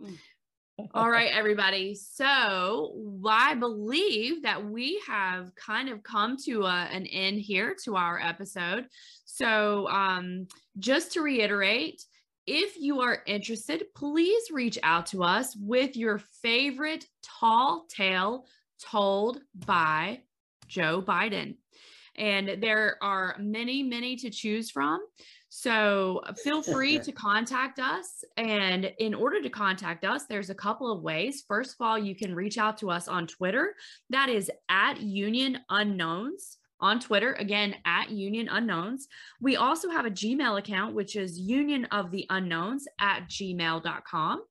All right, everybody. So I believe that we have kind of come to a, an end here to our episode. So um, just to reiterate, if you are interested, please reach out to us with your favorite tall tale told by Joe Biden. And there are many, many to choose from. So feel free to contact us. And in order to contact us, there's a couple of ways. First of all, you can reach out to us on Twitter. That is at Union Unknowns on Twitter, again, at Union Unknowns. We also have a Gmail account, which is union of the unknowns at gmail.com.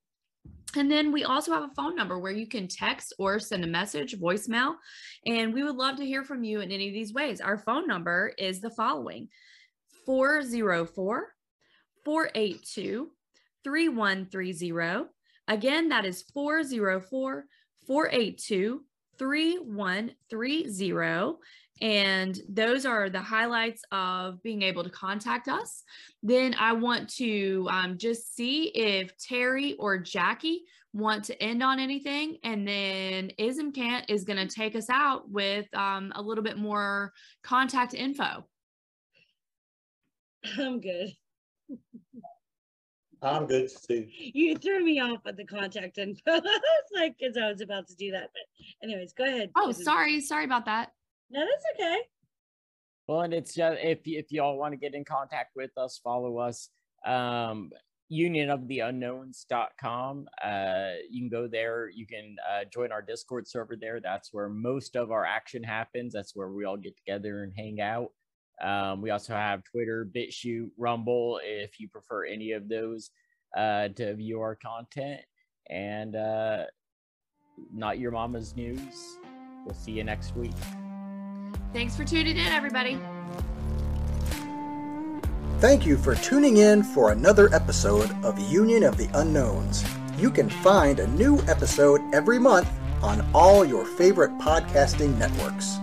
And then we also have a phone number where you can text or send a message, voicemail, and we would love to hear from you in any of these ways. Our phone number is the following 404 482 3130. Again, that is 404 482 3130. And those are the highlights of being able to contact us. Then I want to um, just see if Terry or Jackye want to end on anything. And then Ismcant is going to take us out with um, a little bit more contact info. I'm good. I'm good too. You threw me off at the contact info. it's like because I was about to do that. But anyways, go ahead. Oh, sorry. Sorry about that. No, that's okay. Well, and it's just if if y'all want to get in contact with us, follow us. Um, unionoftheunknowns.com. Uh, you can go there. You can uh, join our Discord server there. That's where most of our action happens. That's where we all get together and hang out. Um, we also have Twitter, BitChute, Rumble, if you prefer any of those uh, to view our content. And uh, not your mama's news. We'll see you next week. Thanks for tuning in, everybody. Thank you for tuning in for another episode of Union of the Unknowns. You can find a new episode every month on all your favorite podcasting networks.